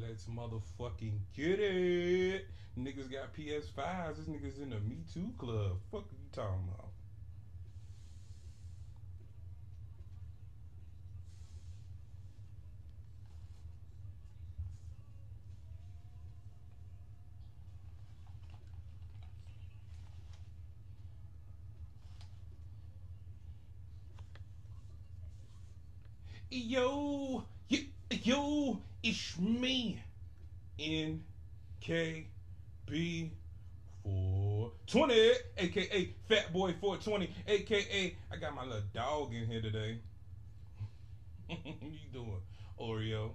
Let's motherfucking get it. Niggas got PS5s. This niggas in the Me Too club. Fuck are you talking about? Yo, yo, yo, it's me, NKB 420, aka Fat Boy 420, aka I got my little dog in here today. What you doing, Oreo?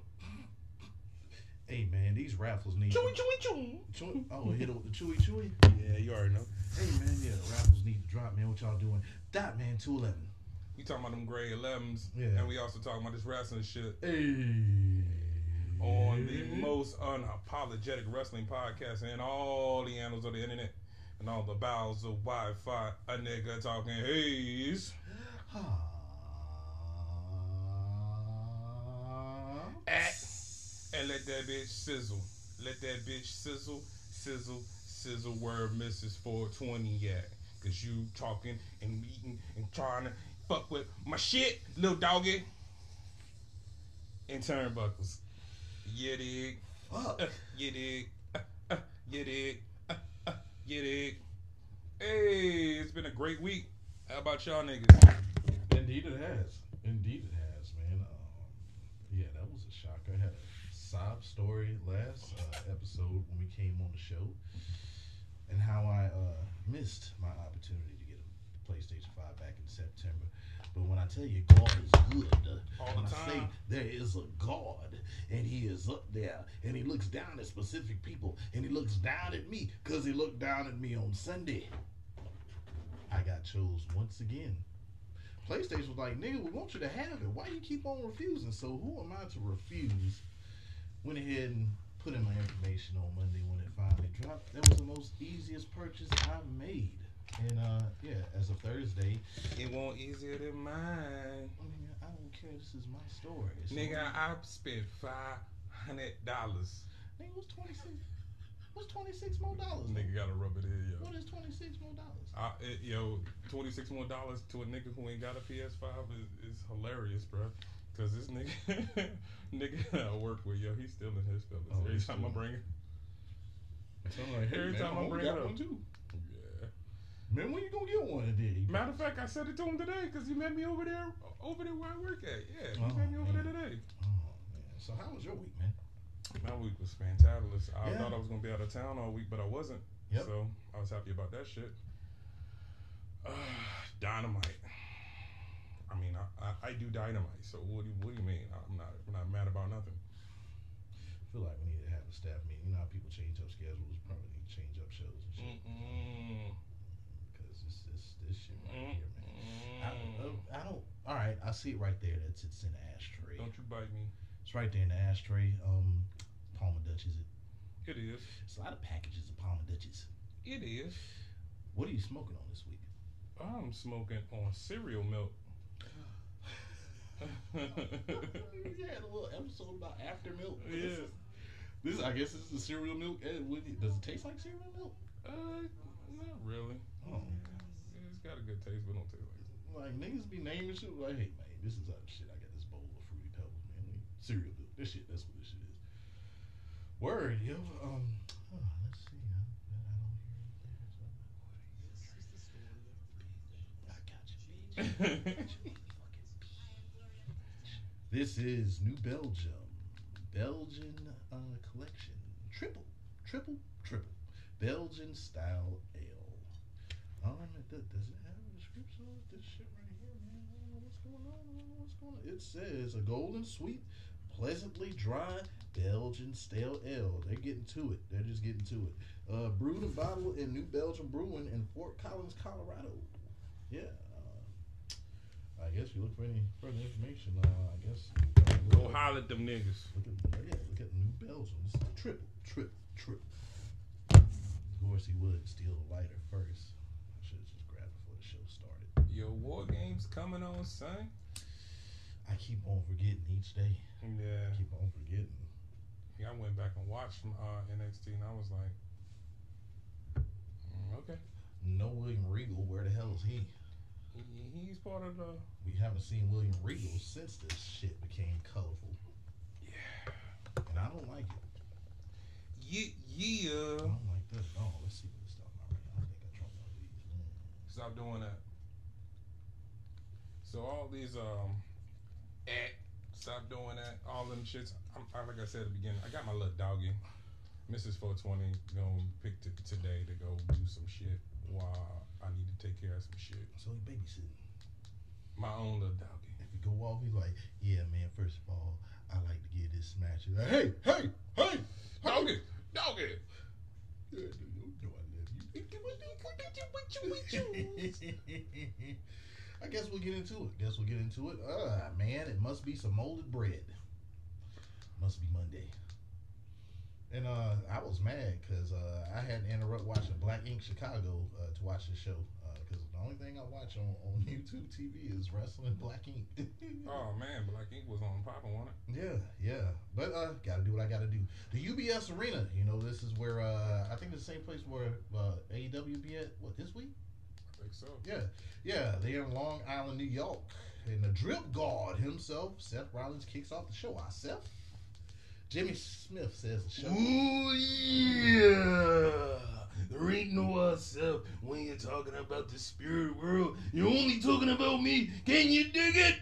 Hey man, these raffles need. Chewy, chewy, chewy. Chewy- Oh, hit it with the chewy chewy. Yeah, you already know. Hey man, yeah, the raffles need to drop, man. What y'all doing? Dot man, two eleven. We talking about them gray 11s, Yeah. and we also talking about this wrestling shit Hey. On the most unapologetic wrestling podcast in all the annals of the internet and all the bowels of Wi-Fi. A nigga talking haze. Ah. At, and let that bitch sizzle. Let that bitch sizzle, sizzle, sizzle where Mrs. 420 at. Cause you talking and eating and trying to fuck with my shit, little doggy. And turnbuckles. Dig. Fuck. You dig. You dig. You dig. Hey, it's been a great week. How about y'all niggas? Indeed it has. Indeed it has, man. Um, yeah, that was a shocker. I had a sob story last uh, episode when we came on the show, and how I uh, missed my opportunity to get a PlayStation Five back in September. But when I tell you God is good, when I say there is a God and He is up there and He looks down at specific people and He looks down at me because He looked down at me on Sunday. I got chose once again. PlayStation was like, nigga, we want you to have it. Why you keep on refusing? So who am I to refuse? Went ahead and put in my information on Monday when it finally dropped. That was the most easiest purchase I made. And uh yeah, as of Thursday, It won't easier than mine. nigga, I don't care. This is my story. So, Nigga, I spent five hundred dollars. nigga, what's twenty six? What's twenty six more dollars? Nigga gotta rub it in, yo. What is twenty six more dollars? I, it, yo, twenty six more dollars to a nigga who ain't got a PS Five is, is hilarious, bro. Cause this nigga, nigga I work with, yo, he's still in his feelings. Oh, every he's time I bring it, So I'm like, hey, every man, time I bring it up, one too. Man, when you gonna get one today? Matter of fact, I said it to him today because he met me over there, over there where I work at. Yeah, he Oh, met me over there today. Oh man. So how was your week, man? My week was fantabulous. I Yeah. thought I was gonna be out of town all week, but I wasn't. Yep. So I was happy about that shit. Uh, dynamite. I mean, I, I, I do dynamite. So what do you, what do you mean? I'm not I'm not mad about nothing. I feel like we need to have a staff meeting. You know how people change up schedules, probably change up shows and shit. Mm-mm. Because this, this, this shit right here, man. I, Mm-mm. uh, I don't. All right, I see it right there. That's it's in the ashtray. Don't you bite me. It's right there in the ashtray. Um, Palmer Dutch is it? It is. It's a lot of packages of Palmer Dutches. It is. What are you smoking on this week? I'm smoking on cereal milk. you had a little episode about after milk. This yeah. is- This, I guess, this is the cereal milk. Eh, what do you- Does it taste like cereal milk? Uh, not really. Oh, It's got a good taste, but don't taste like. like niggas be naming shit like, hey man, this is other shit. I got this bowl of fruity pebbles, man. Let Cereal milk. This shit. That's what this shit is. Word, yo. Um, oh, let's see. I, I don't hear it. I got you. This is New Belgium, Belgian uh, collection, triple, triple, triple, Belgian style Um, does it have a description of this shit right here, man? I don't know what's going on. I don't know what's going on. It says a golden sweet, pleasantly dry Belgian stale ale. They're getting to it. They're just getting to it. Uh, brewed and bottled in New Belgium Brewing in Fort Collins, Colorado. Yeah. Uh, I guess you look for any further information. Uh, I guess Go holler at them niggas. Look at yeah, look at New Belgium. Is triple, triple, triple. Of course, he would steal the lighter first. I should have just grabbed it before the show started. Yo, war games coming on, son. I keep on forgetting each day. Yeah. I keep on forgetting. Yeah, I went back and watched uh, NXT, and I was like, mm, okay, No William Regal. Where the hell is he? he, he's part of the. We haven't seen William Regal since this shit became colorful, Yeah, and I don't like it. Ye- I yeah. don't like this. Oh, let's see what this stuff already. I don't think I one of these. Stop doing that. So all these um, eh, stop doing that. All them shits. I'm, I, like I said at the beginning, I got my little doggy, Mrs. 420, gonna pick t- today to go do some shit while I need to take care of some shit. So he babysitting. My own little doggy. If you go off, he's like, "Yeah, man. First of all, I like to give this smash." Like, hey, hey, hey, Doggy, doggy. Yeah, dude, you know I love you. I guess we'll get into it. Guess we'll get into it. Ah, man, it must be some molded bread. Must be Monday. And uh, I was mad because uh, I had to interrupt watching Black Ink Chicago uh, to watch this show because the only thing I watch on, on YouTube TV is wrestling Black Ink. Oh man, Black Ink was on popping, wasn't it? Yeah, yeah. But uh gotta do what I gotta do. The UBS Arena, you know, this is where uh I think the same place where uh AEW be at what this week? So. Yeah. Yeah, they're in Long Island, New York. And the Drip God himself, Seth Rollins, kicks off the show. I Seth. Jimmy Smith says the show. Ooh yeah. There ain't no ourself when you're talking about the spirit world. You're only talking about me. Can you dig it?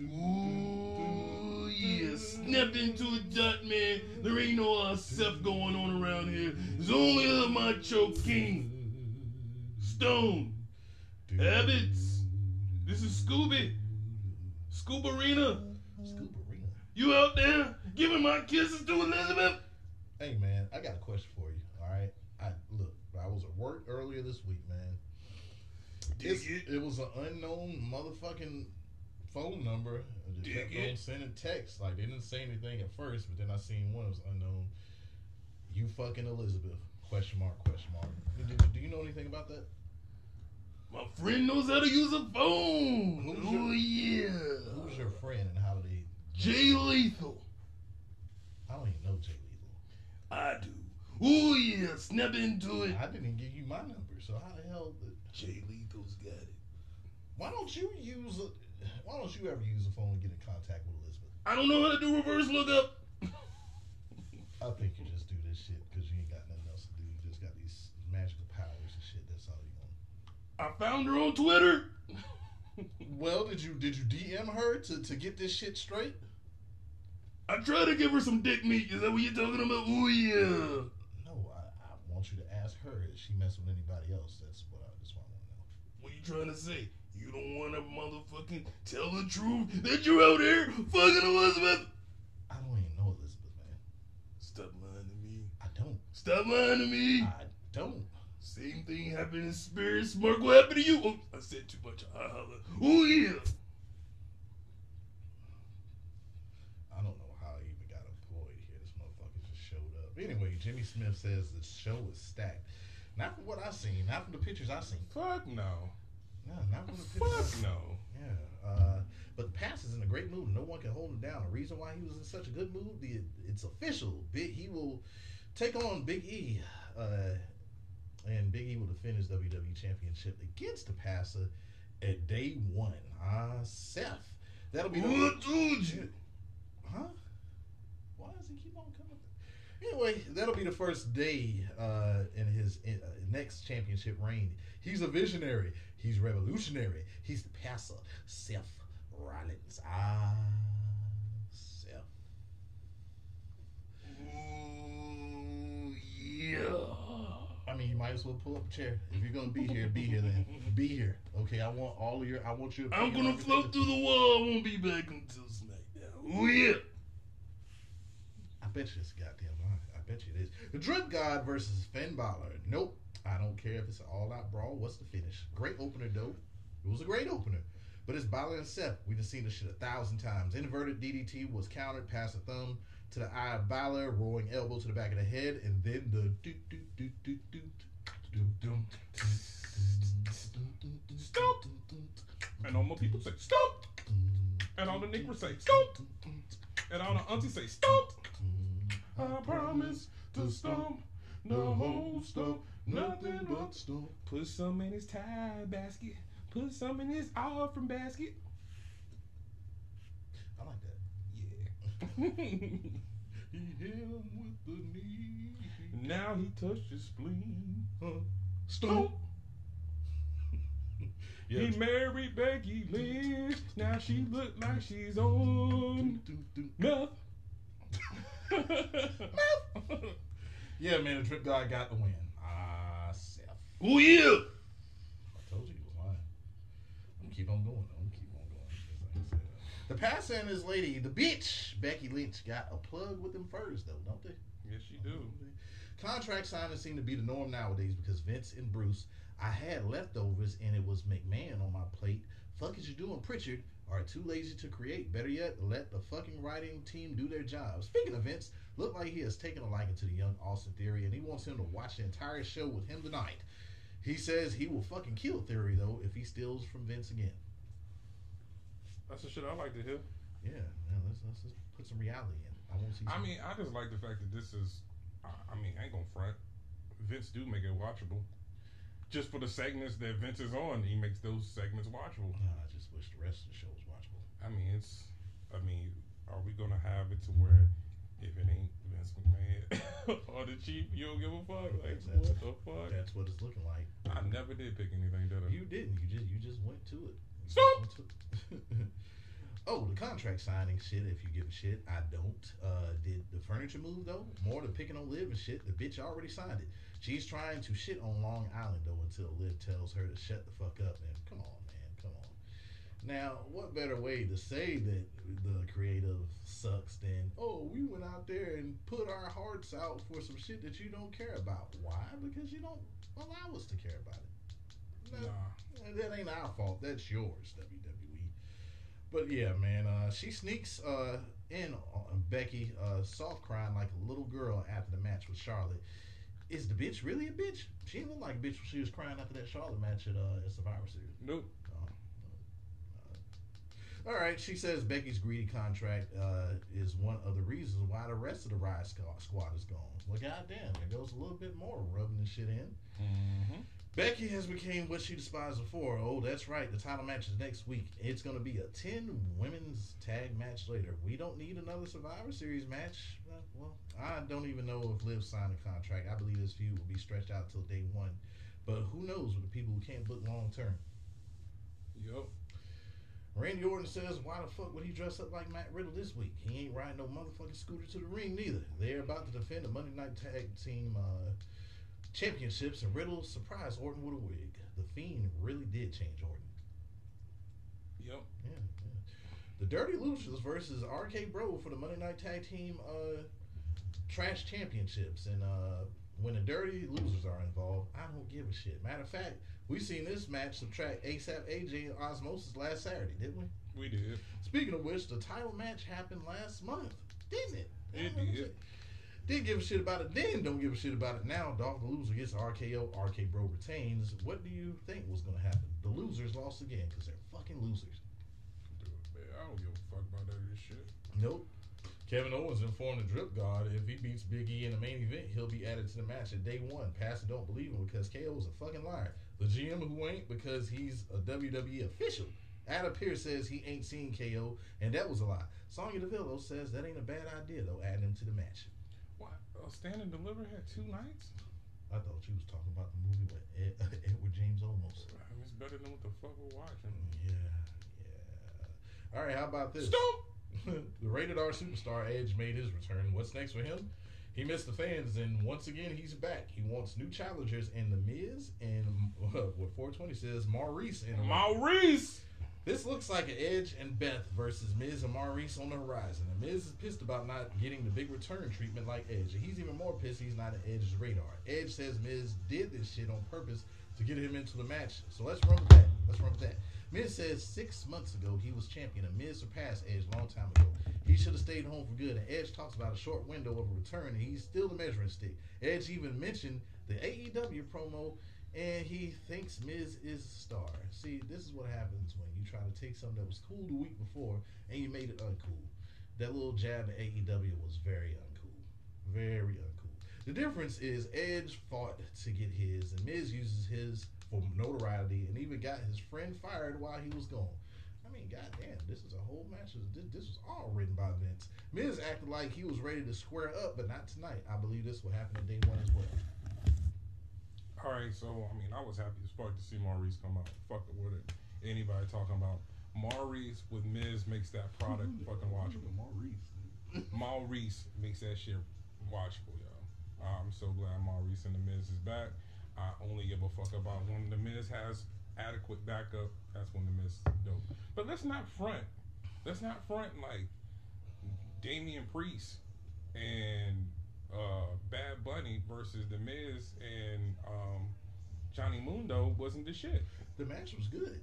Ooh yeah. Snap into it, dot man. There ain't no ourself going on around here. There's only the Macho King. Stone. Abbots. This is Scooby. Scoop Arena. You out there giving my kisses to Elizabeth? Hey man, I got a question for you. All right, I look. I was at work earlier this week, man. Dig it. it was an unknown motherfucking phone number. I just Dig kept it. on sending texts. Like they didn't say anything at first, but then I seen one that was unknown. You fucking Elizabeth? Question mark? Question mark? Do- do you know anything about that? My friend knows how to use a phone. Who's oh yeah. Who's your friend and how do they? Jay Lethal. I don't even know Jay Lethal. I do. Oh yeah. Snap into it. I didn't even give you my number, so how the hell? Did, Jay Lethal's got it. why don't you use? A, why don't you ever use a phone to get in contact with Elizabeth? I don't know how to do reverse lookup. I think you just do this shit because you ain't got nothing else to do. You just got these magical powers and shit. That's all you want. I found her on Twitter. Well, did you did you DM her to, to get this shit straight? I tried to give her some dick meat. Is that what you're talking about? Oh yeah. No, I, I want you to ask her if she messing with anybody else. That's what I just want to know. What you trying to say? You don't want to motherfucking tell the truth that you're out here fucking Elizabeth? I don't even know Elizabeth, man. Stop lying to me. I don't. Stop lying to me. I don't. Same thing happened in Spirit Smirk. What happened to you? Oh, I said too much. I holla. Oh yeah. I don't know how he even got employed here. This motherfucker just showed up. Anyway, Jimmy Smith says the show is stacked. Not from what I've seen. Not from the pictures I've seen. Fuck no. No, not from the pictures. Fuck no. Yeah, uh, but the Pass is in a great mood. No one can hold him down. The reason why he was in such a good mood, the, it's official. Big he will take on Big E, uh, and Big E will defend his WWE Championship against the Passer at day one. Ah, Seth. That'll be the Who told you? Huh? Why does he keep on coming? Anyway, that'll be the first day uh, in his uh, next championship reign. He's a visionary. He's revolutionary. He's the passer, Seth Rollins. Ah, Seth. Ooh, yeah. I mean, you might as well pull up a chair. If you're gonna be here, be here then. Be here. Okay, I want all of your. I want you. I'm gonna float through the wall. I won't be back until SmackDown. Oh yeah. I bet you it's goddamn lie. I bet you it is. The Drip God versus Finn Balor. Nope. I don't care if it's an all-out brawl. What's the finish? Great opener though. It was a great opener. But it's Balor and Seth. We done seen this shit a thousand times. Inverted DDT was countered past the thumb to the eye of Balor, rolling elbow to the back of the head, and then the do Stop. And all my people say, stop. And all the niggers say, stop. And all the aunties say. Mm-hmm. I promise to stomp the whole stomp, nothing but stomp. Put some in his tie basket. Put some in his offering basket. I like that. Yeah. He hit him with the knee. now he touched his spleen. Huh. Stomp. He married Becky Lynch. Now she look like she's on meth. Yeah, man, the trip guy got the win. Ah, Seth. Oh yeah. I told you he was lying. I'm keep on going. I'm gonna keep on going. Just like I said. The passer and his lady, the bitch, Becky Lynch, got a plug with them first, though, don't they? yes, you do. Contract signings seem to be the norm nowadays because Vince and Bruce, I had leftovers and it was McMahon on my plate. Fuck is you doing, Pritchard? Are too lazy to create. Better yet, let the fucking writing team do their job. Speaking of Vince, look like he has taken a liking to the young Austin Theory and he wants him to watch the entire show with him tonight. He says he will fucking kill Theory though if he steals from Vince again. That's the shit I like to hear. Yeah, yeah let's, let's just put some reality in. it. I want to see. I mean, I just like the fact that this is. I, I mean, I ain't gonna front. Vince do make it watchable. Just for the segments that Vince is on, he makes those segments watchable. Nah, I just wish the rest of the show was watchable. I mean, it's. I mean, are we gonna have it to where if it ain't Vince McMahon or the Chief, you don't give a fuck? Like That's- what the fuck? That's what it's looking like. I never did pick anything, did I? You didn't. You just you just went to it. Oh, the contract signing shit. If you give a shit, I don't. Uh, did the furniture move though? More to picking on Liv and shit. The bitch already signed it. She's trying to shit on Long Island though until Liv tells her to shut the fuck up. And come on, man, come on. Now, what better way to say that the creative sucks than oh we went out there and put our hearts out for some shit that you don't care about? Why? Because you don't allow us to care about it. No, Nah. that ain't our fault. That's yours, WWE. But yeah, man, uh, she sneaks uh, in on Becky, uh, soft crying like a little girl after the match with Charlotte. Is the bitch really a bitch? She didn't look like a bitch when she was crying after that Charlotte match at, uh, at Survivor Series. Nope. All right, she says Becky's greedy contract uh, is one of the reasons why the rest of the Riot Squad squad is gone. Well, goddamn, there goes a little bit more rubbing the shit in. Mm-hmm. Becky has become what she despised before. Oh, that's right. The title match is next week. It's going to be a 10 women's tag match later. We don't need another Survivor Series match. Well, I don't even know if Liv signed a contract. I believe this feud will be stretched out till day one. But who knows with the people who can't book long term. Yup. Randy Orton says, why the fuck would he dress up like Matt Riddle this week? He ain't riding no motherfucking scooter to the ring neither. They're about to defend the Monday Night Tag Team uh, Championships, and Riddle surprised Orton with a wig. The Fiend really did change Orton. Yep. Yeah, yeah. The Dirty Losers versus RK Bro for the Monday Night Tag Team uh, Trash Championships. And uh, when the Dirty Losers are involved, I don't give a shit. Matter of fact, we seen this match subtract ASAP AJ and Osmosis last Saturday, didn't we? We did. Speaking of which, the title match happened last month, didn't it? It did. Did give a shit about it then, don't give a shit about it now. Dolph the loser gets RKO, RK Bro retains. What do you think was going to happen? The losers lost again because they're fucking losers. Dude, man, I don't give a fuck about that shit. Nope. Kevin Owens informed the Drip God if he beats Big E in the main event, he'll be added to the match at day one. Pastor don't believe him because KO is a fucking liar. The GM who ain't because he's a WWE official. Adam Pearce says he ain't seen KO, and that was a lie. Sonya Deville says that ain't a bad idea though, adding him to the match. Uh, Stand and Deliver had two nights? I thought you was talking about the movie with Ed, Edward James Olmos. I mean, it's better than what the fuck we're watching. Yeah, yeah. All right, how about this? Stop! the rated R superstar Edge made his return. What's next for him? He missed the fans, and once again he's back. He wants new challengers in the Miz and what 420 says Maurice. And Maurice! This looks like an Edge and Beth versus Miz and Maurice on the horizon. And Miz is pissed about not getting the big return treatment like Edge. And he's even more pissed he's not on Edge's radar. Edge says Miz did this shit on purpose to get him into the match. So let's run with that. Let's run with that. Miz says six months ago he was champion and Miz surpassed Edge a long time ago. He should have stayed home for good. And Edge talks about a short window of a return and he's still the measuring stick. Edge even mentioned the AEW promo and he thinks Miz is a star. See, this is what happens when you try to take something that was cool the week before and you made it uncool. that little jab at AEW was very uncool. Very uncool. The difference is Edge fought to get his, and Miz uses his for notoriety, and even got his friend fired while he was gone. I mean, goddamn, this is a whole match. This, was all written by Vince. Miz acted like he was ready to square up, but not tonight. I believe this will happen at day one as well. All right, so I mean, I was happy as fuck to see Maurice come out. Fuck it with it. Anybody talking about Maurice with Miz makes that product fucking watchable. Maurice. Maurice makes that shit watchable, yo. I'm so glad Maurice and the Miz is back. I only give a fuck about when the Miz has adequate backup. That's when the Miz dope. But let's not front. Let's not front like Damian Priest and uh, Bad Bunny versus the Miz and um, Johnny Mundo wasn't the shit. The match was good.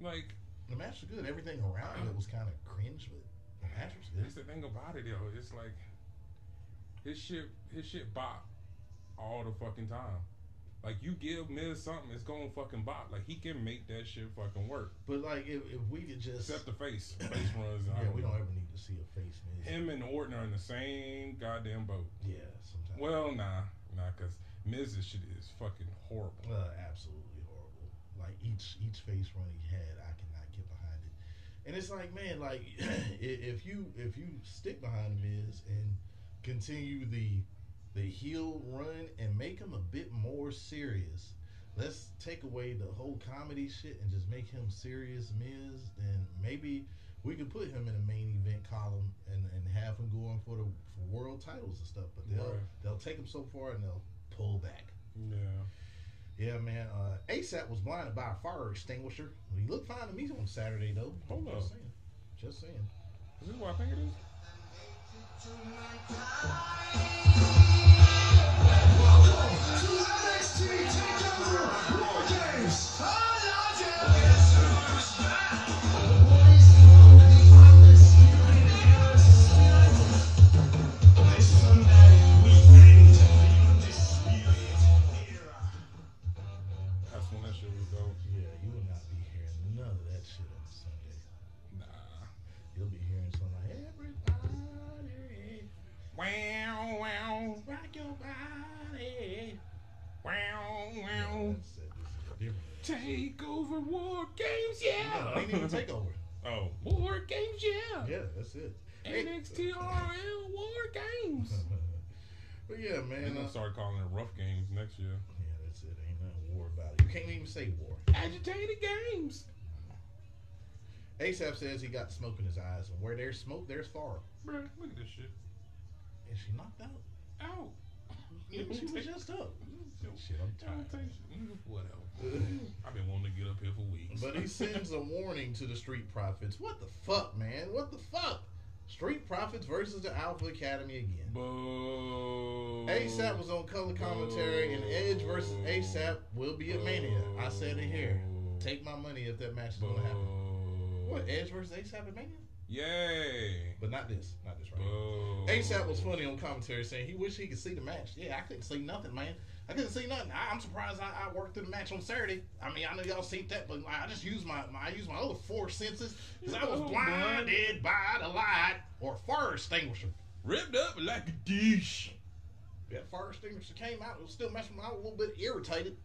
Like The match was good. Everything around it was kind of cringe, but the match was good. That's the thing about it, yo. It's like his shit, his shit bop all the fucking time. Like you give Miz something, it's gonna fucking bop. Like he can make that shit fucking work. But like, if, if we could just Except the face, face runs. Yeah, we know. don't ever need to see a face, man. Him and Orton are in the same goddamn boat. Yeah, sometimes. Well, nah, nah, cause Miz's shit is fucking horrible. Uh, absolutely horrible. Like each each face run he had, I cannot get behind it. And it's like, man, like if you if you stick behind Miz and continue the the heel run and make him a bit more serious. Let's take away the whole comedy shit and just make him serious Miz. Then maybe we could put him in a main event column and, and have him going for the for world titles and stuff. But they'll Right. they'll take him so far and they'll pull back. Yeah. Yeah, man. Uh, ASAP was blinded by a fire extinguisher. He looked fine to me on Saturday, though. Hold Just up. saying. Just saying. Is this what I think it is? War about it. You can't even say war. Agitated games. ASAP says he got smoke in his eyes, and where there's smoke, there's fire. Bruh, look at this shit. Is she knocked out? Ow. Yeah, she was just up. Shit, I'm tired. Whatever. I've been wanting to get up here for weeks. But he sends a warning to the Street Profits. What the fuck, man? What the fuck? Street Profits versus the Alpha Academy again. Boo. ASAP was on color commentary, and Edge versus ASAP will be at Mania. I said it here. Take my money if that match is going to happen. What, Edge versus ASAP at Mania? Yay. But not this. Not this right. ASAP was funny on commentary saying he wished he could see the match. Yeah, I couldn't see nothing, man. I couldn't see nothing. I, I'm surprised I, I worked through the match on Saturday. I mean, I know y'all seen that, but I just used my, my I used my other four senses because I was Oh, blinded by the light or fire extinguisher. Ripped up like a dish. That fire extinguisher came out. It was still messing me. Was a little bit irritated.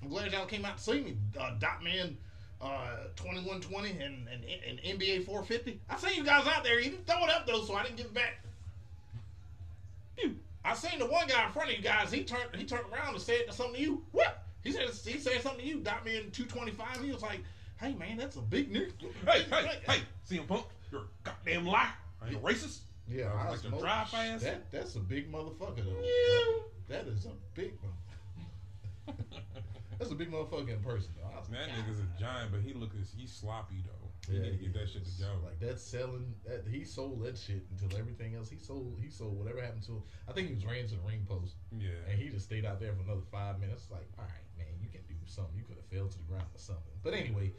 I'm glad y'all came out to see me. Uh, Dot Man, uh, 2120 and, and, and NBA 450. I seen you guys out there. You didn't throw it up though, so I didn't give it back. Phew. I seen the one guy in front of you guys. He turned he turned around and said something to you. What? He said he said something to you. Dot in 225. He was like, "Hey man, that's a big nigga." Hey, hey, hey, CM Punk, you're a goddamn liar. I ain't a racist. Yeah, I I like to drive fast. That that's a big motherfucker though. Yeah. That is a big one. That's a big motherfucker in person though. I That nigga's a giant, but he look he's sloppy though. He need to get that shit to go. Like that's selling that he sold that shit until everything else he sold he sold whatever happened to him. I think he was ran to the ring post yeah. and he just stayed out there for another five minutes. Like, all right, man, you can do something. You could have fell to the ground or something. But anyway,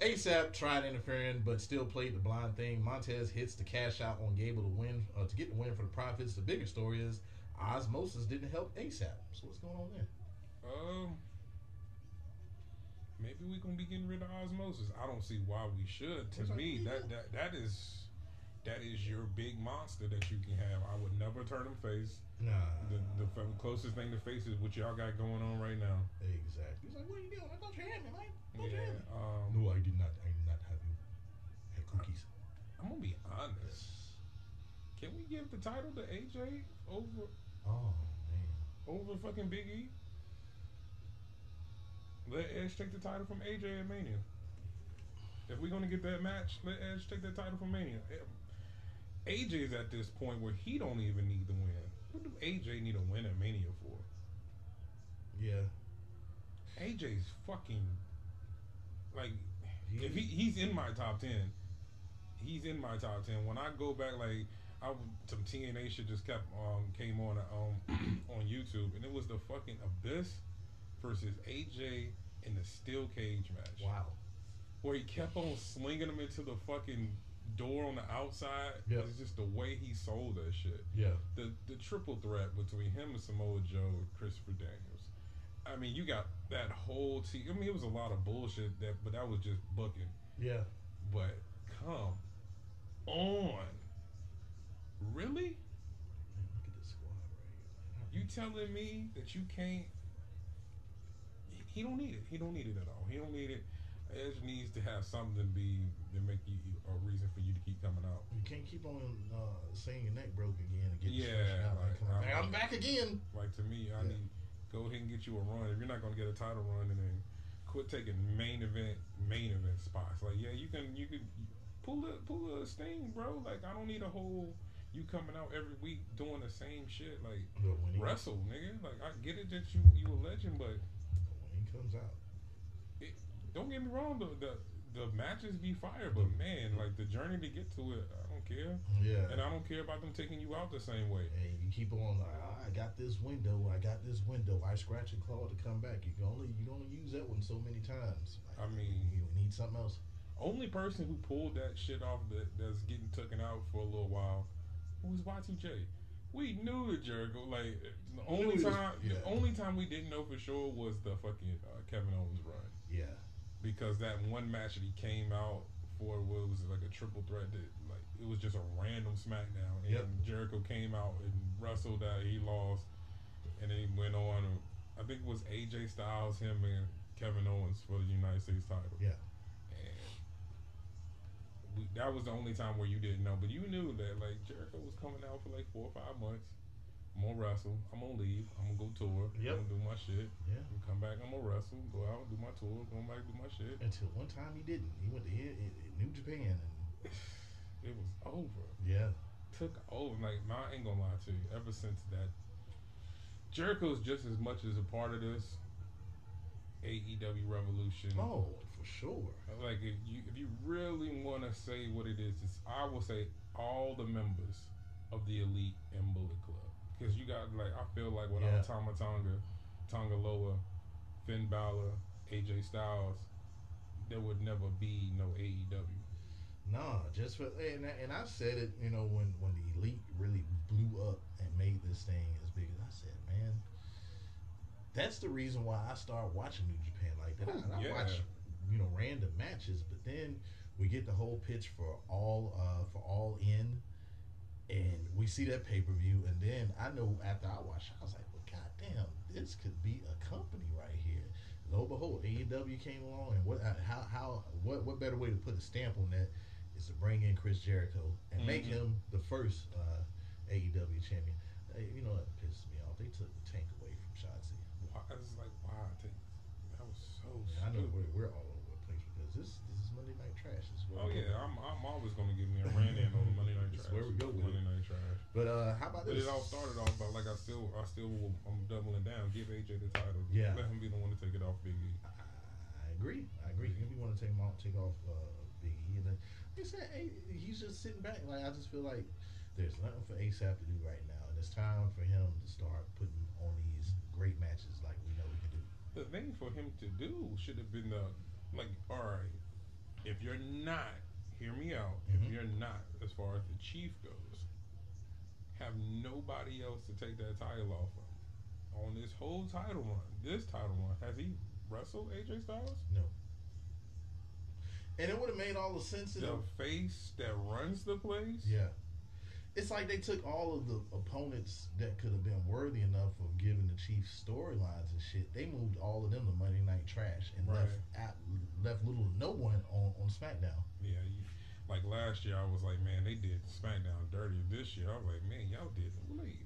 ASAP tried interfering, but still played the blind thing. Montez hits the cash out on Gable to win uh, to get the win for the Profits. The bigger story is Osmosis didn't help ASAP. So what's going on there? Um, maybe we're gonna be getting rid of osmosis. I don't see why we should. To That's me, right. that that that is that is your big monster that you can have. I would never turn him face. Nah. The the f- closest thing to face is what y'all got going on right now. exactly. He's like, what are you doing? I thought you had me, man. I thought you had Yeah. me. Um, No, I did not. I did not have you. Had cookies. I'm gonna be honest. Can we give the title to AJ over Oh man. over fucking Big E? Let Edge take the title from AJ at Mania. If we're gonna get that match, let Edge take that title from Mania. AJ's at this point where he don't even need the win. What do AJ need a win at Mania for? Yeah. AJ's fucking like He- if he, he's in my top ten. He's in my top ten. When I go back, like I some TNA shit just kept um came on um on YouTube, and it was the fucking Abyss versus AJ in the steel cage match, Wow. where he kept on slinging him into the fucking door on the outside. Yep. It's just the way he sold that shit Yeah. the the triple threat between him and Samoa Joe, and Christopher Daniels. I mean, you got that whole team. I mean, it was a lot of bullshit that, but that was just booking. Yeah. But come on, really? Man, look at this squad right here. You telling me that you can't? He- don't need it. He don't need it at all. He don't need it. Edge needs to have something to be to make you a reason for you to keep coming out. You can't keep on uh, saying your neck broke again and get Yeah, like, Like, I'm- I'm back again. Like to me, I Yeah. need go ahead and get you a run. If you're not gonna get a title run, and then quit taking main event main event spots. Like yeah, you can you can pull a pull a sting, bro. Like I don't need a whole you coming out every week doing the same shit. Like But when he, wrestle, nigga. Like I get it that you you a legend, but comes out, don't get me wrong. The the the matches be fire, but man, like the journey to get to it, I don't care. yeah. And I don't care about them taking you out the same way. And you keep on like, "Ah, I got this window, I got this window. I scratch and claw to come back. You can only you can only use that one so many times. Like, I mean- you need something else. Only person who pulled that shit off that that's getting taken out for a little while was Y2J. We knew Jericho. Like the only was- time, yeah. the only time we didn't know for sure was the fucking uh, Kevin Owens run Yeah, because that one match that he came out for what was it, like a triple threat that like it was just a random SmackDown and Yep. Jericho came out and wrestled that he lost and then he went on. I think it was AJ Styles, him and Kevin Owens for the United States title. yeah. And we, that was the only time where you didn't know, but you knew that like Jericho was coming out for like four or five months. I'm gonna wrestle. I'm gonna leave. I'm gonna go tour. Yep. I'm gonna do my shit. Yeah. Come back. I'm gonna wrestle. Go out, do my tour. Go back, do my shit. Until one time he didn't. He went to in, in, in New Japan and It was over. yeah, Took over. Like nah, I ain't gonna lie to you. Ever since that, Jericho's just as much as a part of this AEW revolution. oh for sure. Like if you if you really want to say what it is, it's, I will say all the members of the elite and Bullet Club because you got like I feel like without Yeah. Tama Tonga, Tonga Loa, Finn Balor, AJ Styles, there would never be no AEW. Nah, just for and I- and I said it, you know, when when the elite really blew up and made this thing as big as I said, man. That's the reason why I started watching New Japan like that. I, I yeah. watch, you know, random matches, but then we get the whole pitch for all uh for all in, and we see that pay per view, and then I know after I watched, I was like, well, goddamn, this could be a company right here. Lo and behold, AEW came along, and what uh, how how what what better way to put a stamp on that is to bring in Chris Jericho and make Mhm. him the first uh, AEW champion. Uh, you know that pisses me off. They took the tank away from Shotzi. I was like, wow, that was so. I know we're, we're all over the place because this this is Monday Night Trash. This is where Oh yeah. I'm, I'm always gonna give me a rant in on Monday Night Trash. where we go with Monday it. Night Trash. But uh, how about But this? But it all started off by like I still I still will, I'm doubling down. Give AJ the title. Yeah. Let him be the one to take it off Big E. I agree. I agree. If you want to take him off, take off uh, Big E, and then like I said, hey, he's just sitting back. Like I just feel like there's nothing for ASAP to do right now, and it's time for him to start putting on these great matches like we know he can do. The thing for him to do should have been the like, all right, if you're not, hear me out. Mhm. If you're not, as far as the chief goes, have nobody else to take that title off of. On this whole title run, this title run, has he wrestled AJ Styles? No. and it would have made all the sense the face that runs the place. Yeah. It's like they took all of the opponents that could have been worthy enough of giving the Chiefs storylines and shit. They moved all of them to Monday Night Trash and left Right. at, left little no one on, on SmackDown. Yeah, you, like last year, I was like, man, they did SmackDown dirty. This year, I was like, man, y'all did. Like,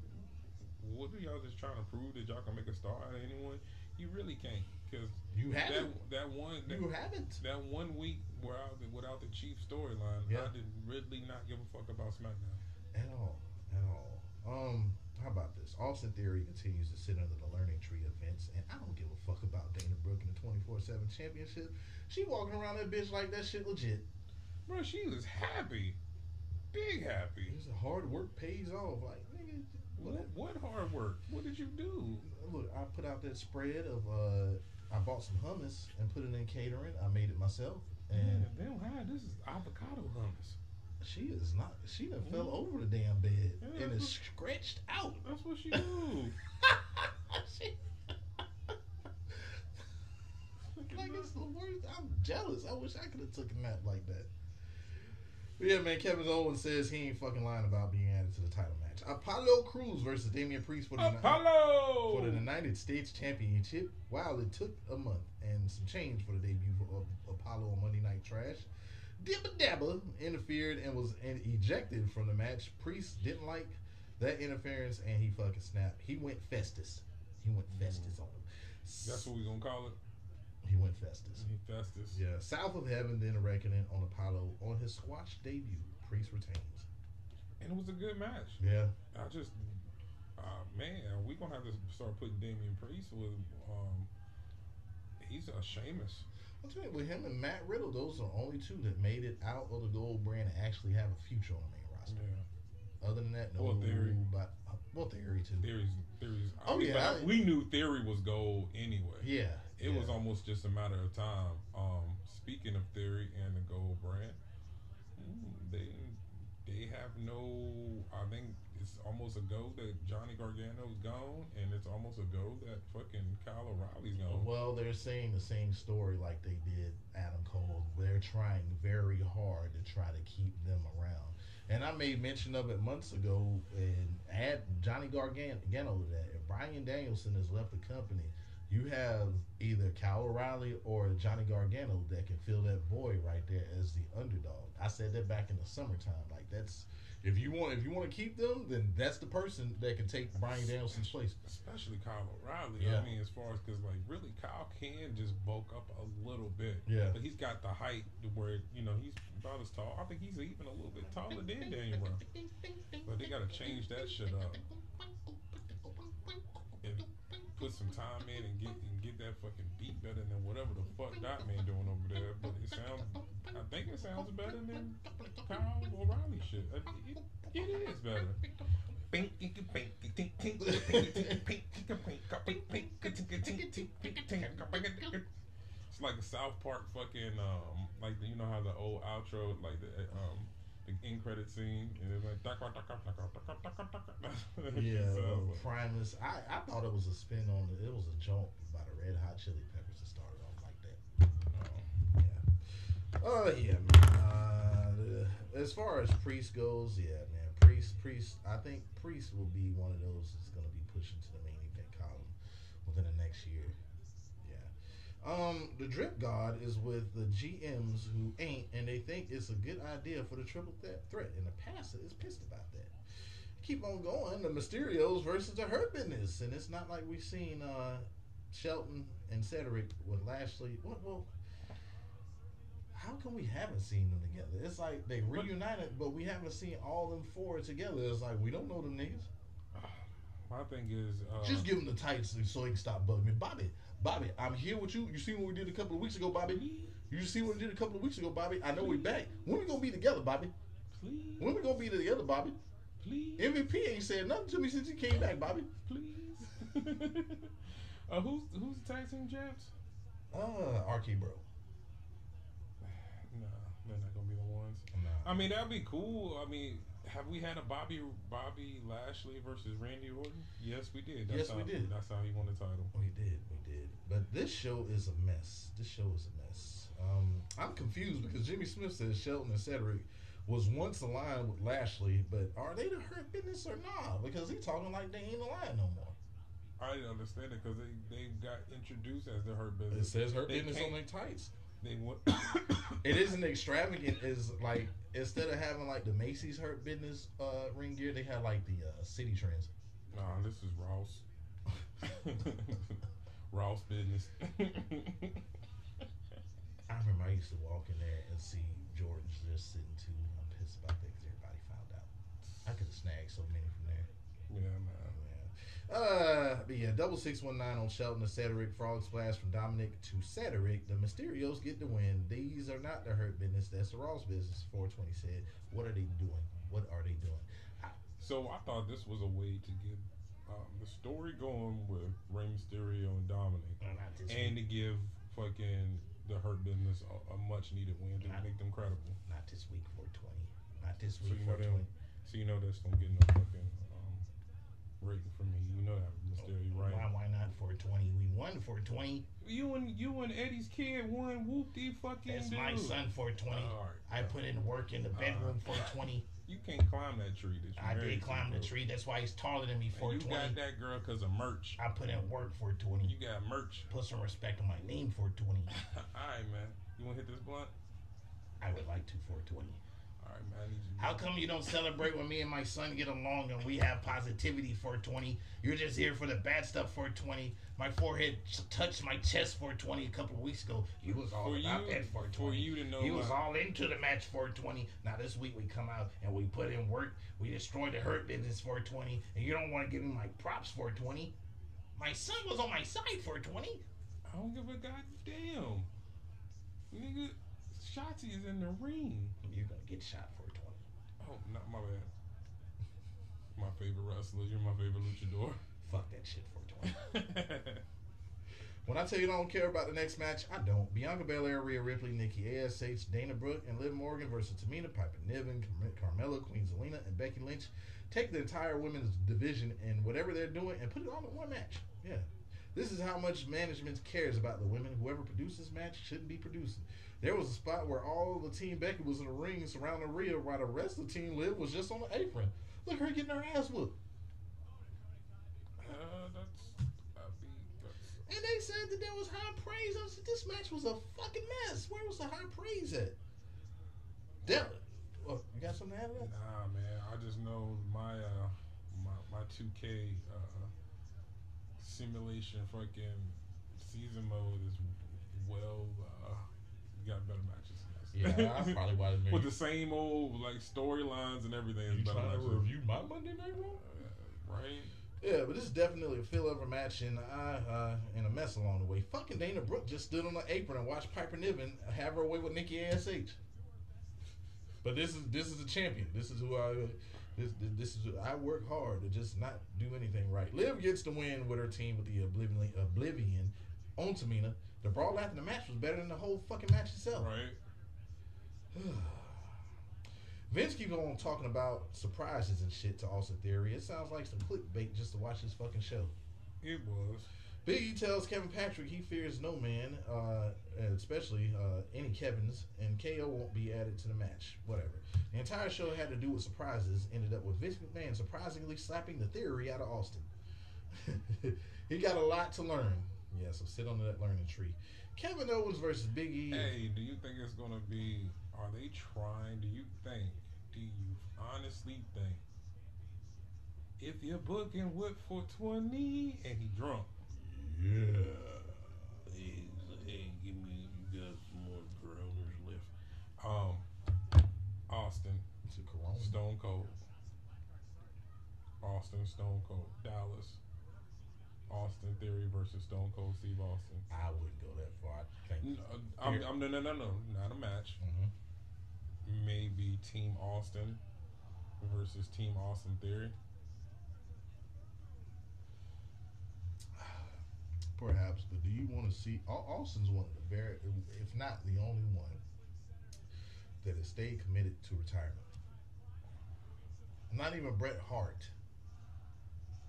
what are y'all just trying to prove that y'all can make a star out of anyone? You really can't, because You that haven't. that one that, You haven't. that one week without the, without the Chief storyline, Yeah. I did really not give a fuck about SmackDown. At all. At all. Um, how about this? Austin Theory continues to sit under the learning tree Vince, and I don't give a fuck about Dana Brooke in the 24 7 championship. She walking around that bitch like that shit legit. Bro, she was happy, big happy. It's hard work pays off. Like, nigga, What, what hard work? What did you do? Look, I put out that spread of uh I bought some hummus and put it in catering. I made it myself. And they don't have this is avocado hummus. She is not she done fell mm-hmm. over the damn bed Yeah, and that's is scratched out. That's what she do. She- like it's the worst. I'm jealous. I wish I could have took a nap like that. But yeah, man, Kevin Owens says he ain't fucking lying about being added to the title match. Apollo Crews versus Damian Priest for the Apollo. for the United States Championship. Wow, it took a month and some change for the debut of uh, Apollo on Monday Night Trash. Dibba Dabba interfered and was ejected from the match. Priest didn't like that interference and he fucking snapped. He went Festus. He went Festus on him. That's what we gonna call it. He went Festus. He Festus. Yeah, South of Heaven then a reckoning on Apollo on his squash debut. Priest retains. And it was a good match. Yeah, I just, uh, man, we gonna have to start putting Damian Priest with. Um, he's a Sheamus. Telling with him and Matt Riddle, those are the only two that made it out of the gold brand and actually have a future on the main roster. Yeah. Other than that, no. Well, Theory. But uh, well, theory too. Theories. I Oh, mean, yeah, I- we knew Theory was gold anyway. Yeah, It yeah. was almost just a matter of time. Um, speaking of Theory and the gold brand, mm, they they have no. I think almost a go that Johnny Gargano's gone, and it's almost a go that fucking Kyle O'Reilly's gone. Well, they're saying the same story like they did Adam Cole. They're trying very hard to try to keep them around. And I made mention of it months ago and add Johnny Gargano to that. If Bryan Danielson has left the company, you have either Kyle O'Reilly or Johnny Gargano that can fill that void right there as the underdog. I said that back in the summertime. Like that's if you want if you want to keep them, then that's the person that can take Bryan Danielson's place. Especially Kyle O'Reilly. Yeah. I mean, as far as because like really, Kyle can just bulk up a little bit. Yeah. But he's got the height to where you know he's about as tall. I think he's even a little bit taller than Daniel Bryan. But they gotta change that shit up and put some time in and get and get that fucking beat better than whatever the fuck that man doing over there. But it sounds, I think it sounds better than Kyle O'Reilly shit. It, it, it is better. It's like a South Park fucking um like the, you know how the old outro like the um the end credit scene and it's like Yeah, So, Primus. I, I thought it was a spin on the, it was a joke by the Red Hot Chili Peppers that started off like that. um, Yeah. Oh yeah, man. Uh, as far as Priest goes, yeah, man. Priest, Priest. I think Priest will be one of those that's going to be pushing to the main event column within the next year. Um, the Drip God is with the GMs who ain't, and they think it's a good idea for the triple th- threat. And the passer is pissed about that. Keep on going. The Mysterios versus the Hurt Business, and it's not like we've seen uh, Shelton and Cedric with Lashley. Well, well, how come we haven't seen them together? It's like they reunited, but we haven't seen all them four together. It's like we don't know them niggas. my thing is uh, Just give them the tights so he can stop bugging me, Bobby. Bobby, I'm here with you. You see what we did a couple of weeks ago, Bobby? You just see what we did a couple of weeks ago, Bobby? I know we back. When we gonna be together, Bobby? please, When we gonna be together, Bobby? please, MVP ain't said nothing to me since he came back, Bobby. please. uh, who's who's the tag team champs? Uh, RK Bro. No, they're not gonna be the ones. Nah. I mean, that'd be cool. I mean, have we had a Bobby Bobby Lashley versus Randy Orton? Yes, we did. That's Yes, how, we did. That's how he won the title. We did, we did. But this show is a mess. This show is a mess. Um, I'm confused because Jimmy Smith says Shelton and Cedric was once aligned with Lashley, but are they the hurt business or not? Because he talking like they ain't aligned no more. I didn't understand it because they, they got introduced as the hurt business. It says hurt They business on their tights. They went. It isn't extravagant. Is like instead of having like the Macy's hurt business uh, ring gear, they have like the uh, City Transit. nah, this is Ross. Ross business. I remember I used to walk in there and see Jordan's just sitting too. I'm pissed about that because everybody found out. I could have snagged so many from there. yeah, man. Yeah. Uh, but yeah, double six one nine on Shelton to Cedric. Frog splash from Dominic to Cedric. The Mysterios get the win. These are not the hurt business. That's the Ross business. Four twenty said. What are they doing? What are they doing? So I thought this was a way to get um, the story going with Rey Mysterio and Dominic, and to give fucking the hurt business a, a much needed win to Not- make them credible. Not this week. Four twenty. Not this So week. you know Four they twenty. so you know that's don't get no fucking um, rating from me. You know that Mysterio, right? Why? Why not four twenty? We won four twenty. You and you and Eddie's kid won whoop the fucking. That's dude. my son. Four twenty. All right. I put in work in the bedroom. Four twenty. You can't climb that tree. That you I did climb the tree. That's why he's taller than me. Four you got that girl because of merch. I put in work. for twenty. You got merch. Put some respect on my name. for twenty. All right, man. You want to hit this blunt? I would like to. Four twenty. Man. I need you. How come you don't celebrate when me and my son get along and we have positivity 420? You're just here for the bad stuff 420. My forehead touched my chest 420 a couple of weeks ago. You was all For about you- that 420. for you to know He was all into the match 420. Now this week we come out and we put in work. We destroyed the hurt business 420. And you don't want to give me my props 420. My son was on my side 420. I don't give a goddamn. Nigga, Shotzi is in the ring. You're going to get shot for twenty. Oh, not my bad. My favorite wrestler. You're my favorite luchador. Fuck that shit for twenty. When I tell you I don't care about the next match, I don't. Bianca Belair, Rhea Ripley, Nikki ASH, Dana Brooke, and Liv Morgan versus Tamina, Piper Niven, Car- Carmella, Queen Zelina, and Becky Lynch. Take the entire women's division and whatever they're doing and put it all in one match. Yeah. This is how much management cares about the women. Whoever produces match shouldn't be producing. There was a spot where all the team Becky was in the ring surrounding Rhea while the rest of the team Liv was just on the apron. Look her getting her ass whooped. Uh, that's. I mean, that's. And they said that there was high praise. I said, this match was a fucking mess. Where was the high praise at? Damn it. Well, you got something to add to that? Nah, man. I just know my uh my my 2K uh simulation fucking season mode is well got better matches. Yes. Yeah, that's probably why they With the same old like storylines and everything. You It's better trying to review my Monday Night Raw? Uh, right? Yeah, but this is definitely a feel of a match, and I uh, and a mess along the way. Fucking Dana Brooke just stood on the apron and watched Piper Niven have her way with Nikki Ash. But this is this is a champion. This is who I this this is I work hard to just not do anything right. Liv gets the win with her team with the Oblivion Oblivion on Tamina. The brawl after the match was better than the whole fucking match itself. Right? Vince keeps on talking about surprises and shit to Austin Theory. It sounds like some clickbait just to watch this fucking show. It was. Big E tells Kevin Patrick he fears no man, uh, especially uh, any Kevin's, and KO won't be added to the match. Whatever. The entire show had to do with surprises. Ended up with Vince McMahon surprisingly slapping the theory out of Austin. he got a lot to learn. Yeah, so sit on that learning tree. Kevin Owens versus Big E. Hey, do you think it's gonna be? Are they trying? Do you think? Do you honestly think? If you're booking Whip for twenty and he drunk, Yeah. Hey, hey, give me, you got some more Coronas left. um, Austin, It's a Corona. Stone Cold, Austin, Stone Cold, Dallas, Austin Theory versus Stone Cold Steve Austin. I wouldn't go that far. I think. No, I'm, I'm no no no no not a match. Mhm. Maybe Team Austin versus Team Austin Theory. Perhaps, but do you want to see? Austin's one of the very, if not the only one, that has stayed committed to retirement. Not even Bret Hart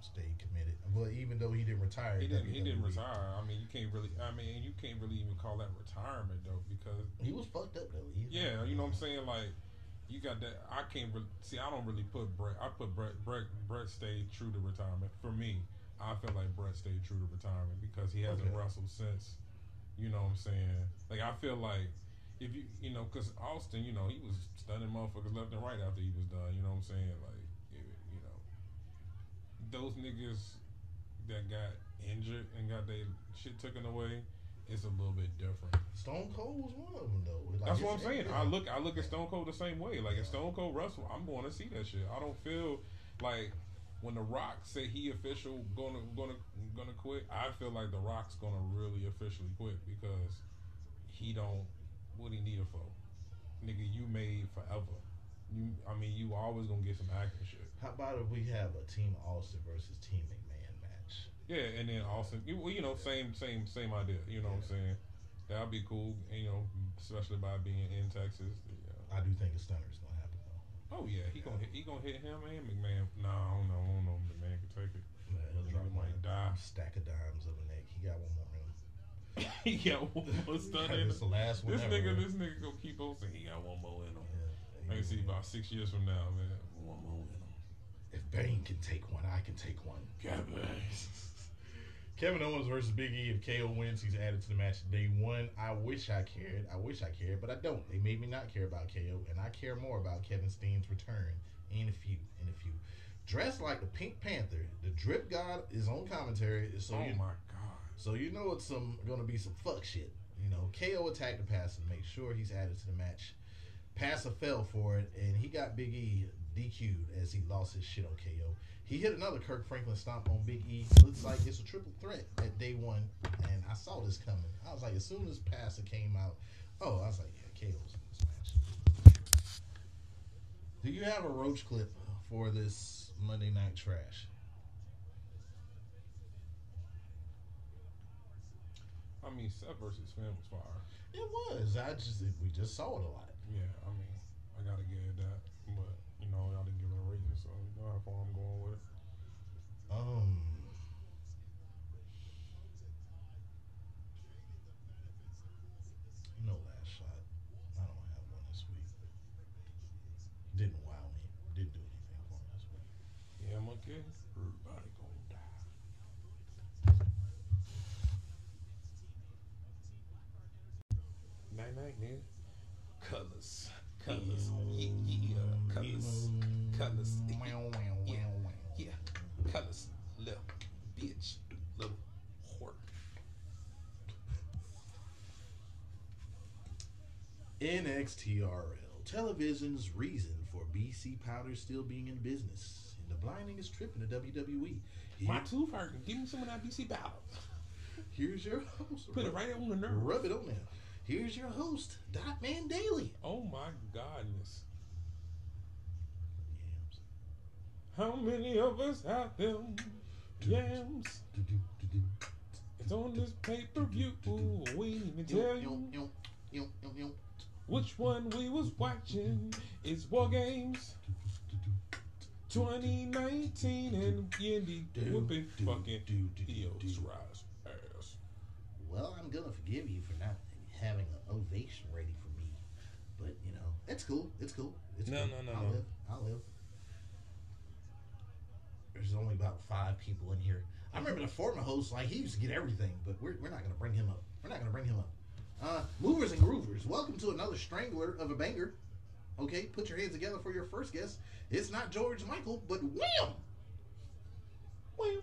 stayed committed. But even though he didn't retire, He didn't. He didn't retire. I mean, you can't really. I mean, you can't really even call that retirement though, because He was fucked up though. He, yeah, you know what I'm saying. Like, you got that. I can't really see. I don't really put Brett. I put Brett. Brett. Brett stayed true to retirement. For me, I feel like Brett stayed true to retirement because he hasn't Okay. wrestled since. You know what I'm saying? Like, I feel like if you, you know, because Austin, you know, he was stunning motherfuckers left and right after he was done. You know what I'm saying? Like, it- you know, those niggas that got injured and got their shit taken away, it's a little bit different. Stone Cold was one of them though. Like, That's what I'm saying. I look, I look at Stone Cold the same way. Like if Stone Cold wrestle, I'm going to see that shit. I don't feel like when The Rock say he official gonna gonna gonna quit. I feel like The Rock's gonna really officially quit because he don't what he need it for. Nigga, you made forever. You, I mean, you always gonna get some acting shit. How about if we have a Team Austin versus Team McMahon match? Yeah, and then Austin, you, well, you know, same same same idea. You know what I'm saying? That'd be cool. You know, especially by being in Texas. Yeah. I do think a stunner is gonna happen though. Oh yeah, he gonna hit, he gonna hit him and McMahon. No, I don't know. I don't know if McMahon can take it. Yeah, he'll drop Nigga might die. stack of dimes of a neck. He got one more in him. he got one more stun in This the last one. This ever. nigga, this nigga gonna keep on saying he got one more in him. Yeah. can see about six years from now, man. One more in him. If Bane can take one, I can take one. Kevin Owens versus Big E. If KO wins, he's added to the match day one. I wish I cared. I wish I cared, but I don't. They made me not care about KO, and I care more about Kevin Steen's return in a few. In a few. Dressed like the Pink Panther, the Drip God is on commentary, so oh you my god. so you know it's some gonna be some fuck shit. You know, KO attacked the pass and make sure he's added to the match. Passer fell for it, and he got Big E DQ'd as he lost his shit on KO. He hit another Kirk Franklin stomp on Big E. Looks like it's a triple threat at day one, and I saw this coming. I was like, as soon as Passer came out, oh, I was like, yeah, KO's in this match. Do you have a roach clip for this Monday Night Trash? I mean, Seth versus Finn was fire. It was. I just we just saw it a lot. Yeah, I mean, I gotta give it that, but you know, y'all didn't give it a rating, so you know how far I'm going with it. Um. No last shot. I don't have one this week. Didn't wow me. Didn't do anything for me this week. Yeah, I'm okay. Everybody gonna die. Night night, nigga. NXTRL. Television's reason for BC Powder still being in business. And the blindingest trip in the WWE. Here- My tooth hurting. Give me some of that BC powder. here's your host. Put it right on the nerve. Rub it on there. Here's your host, Dot Man Daily. Oh my godness. Yams. How many of us have them yams? It's on this pay per view. We can tell you which one we was watching. It's War Games 2019 and Yandy whooping fucking do, do, Eos Rise ass. Well, I'm gonna forgive you for not having an ovation ready for me, but you know it's cool. It's cool. It's No, cool. no, no, I'll no. live. I'll live. There's only about five people in here. I remember the former host, like he used to get everything, but we're, we're not gonna bring him up. We're not gonna bring him up. Uh, movers and groovers, welcome to another strangler of a banger. Okay, put your hands together for your first guest. It's not George Michael, but wham! Wham!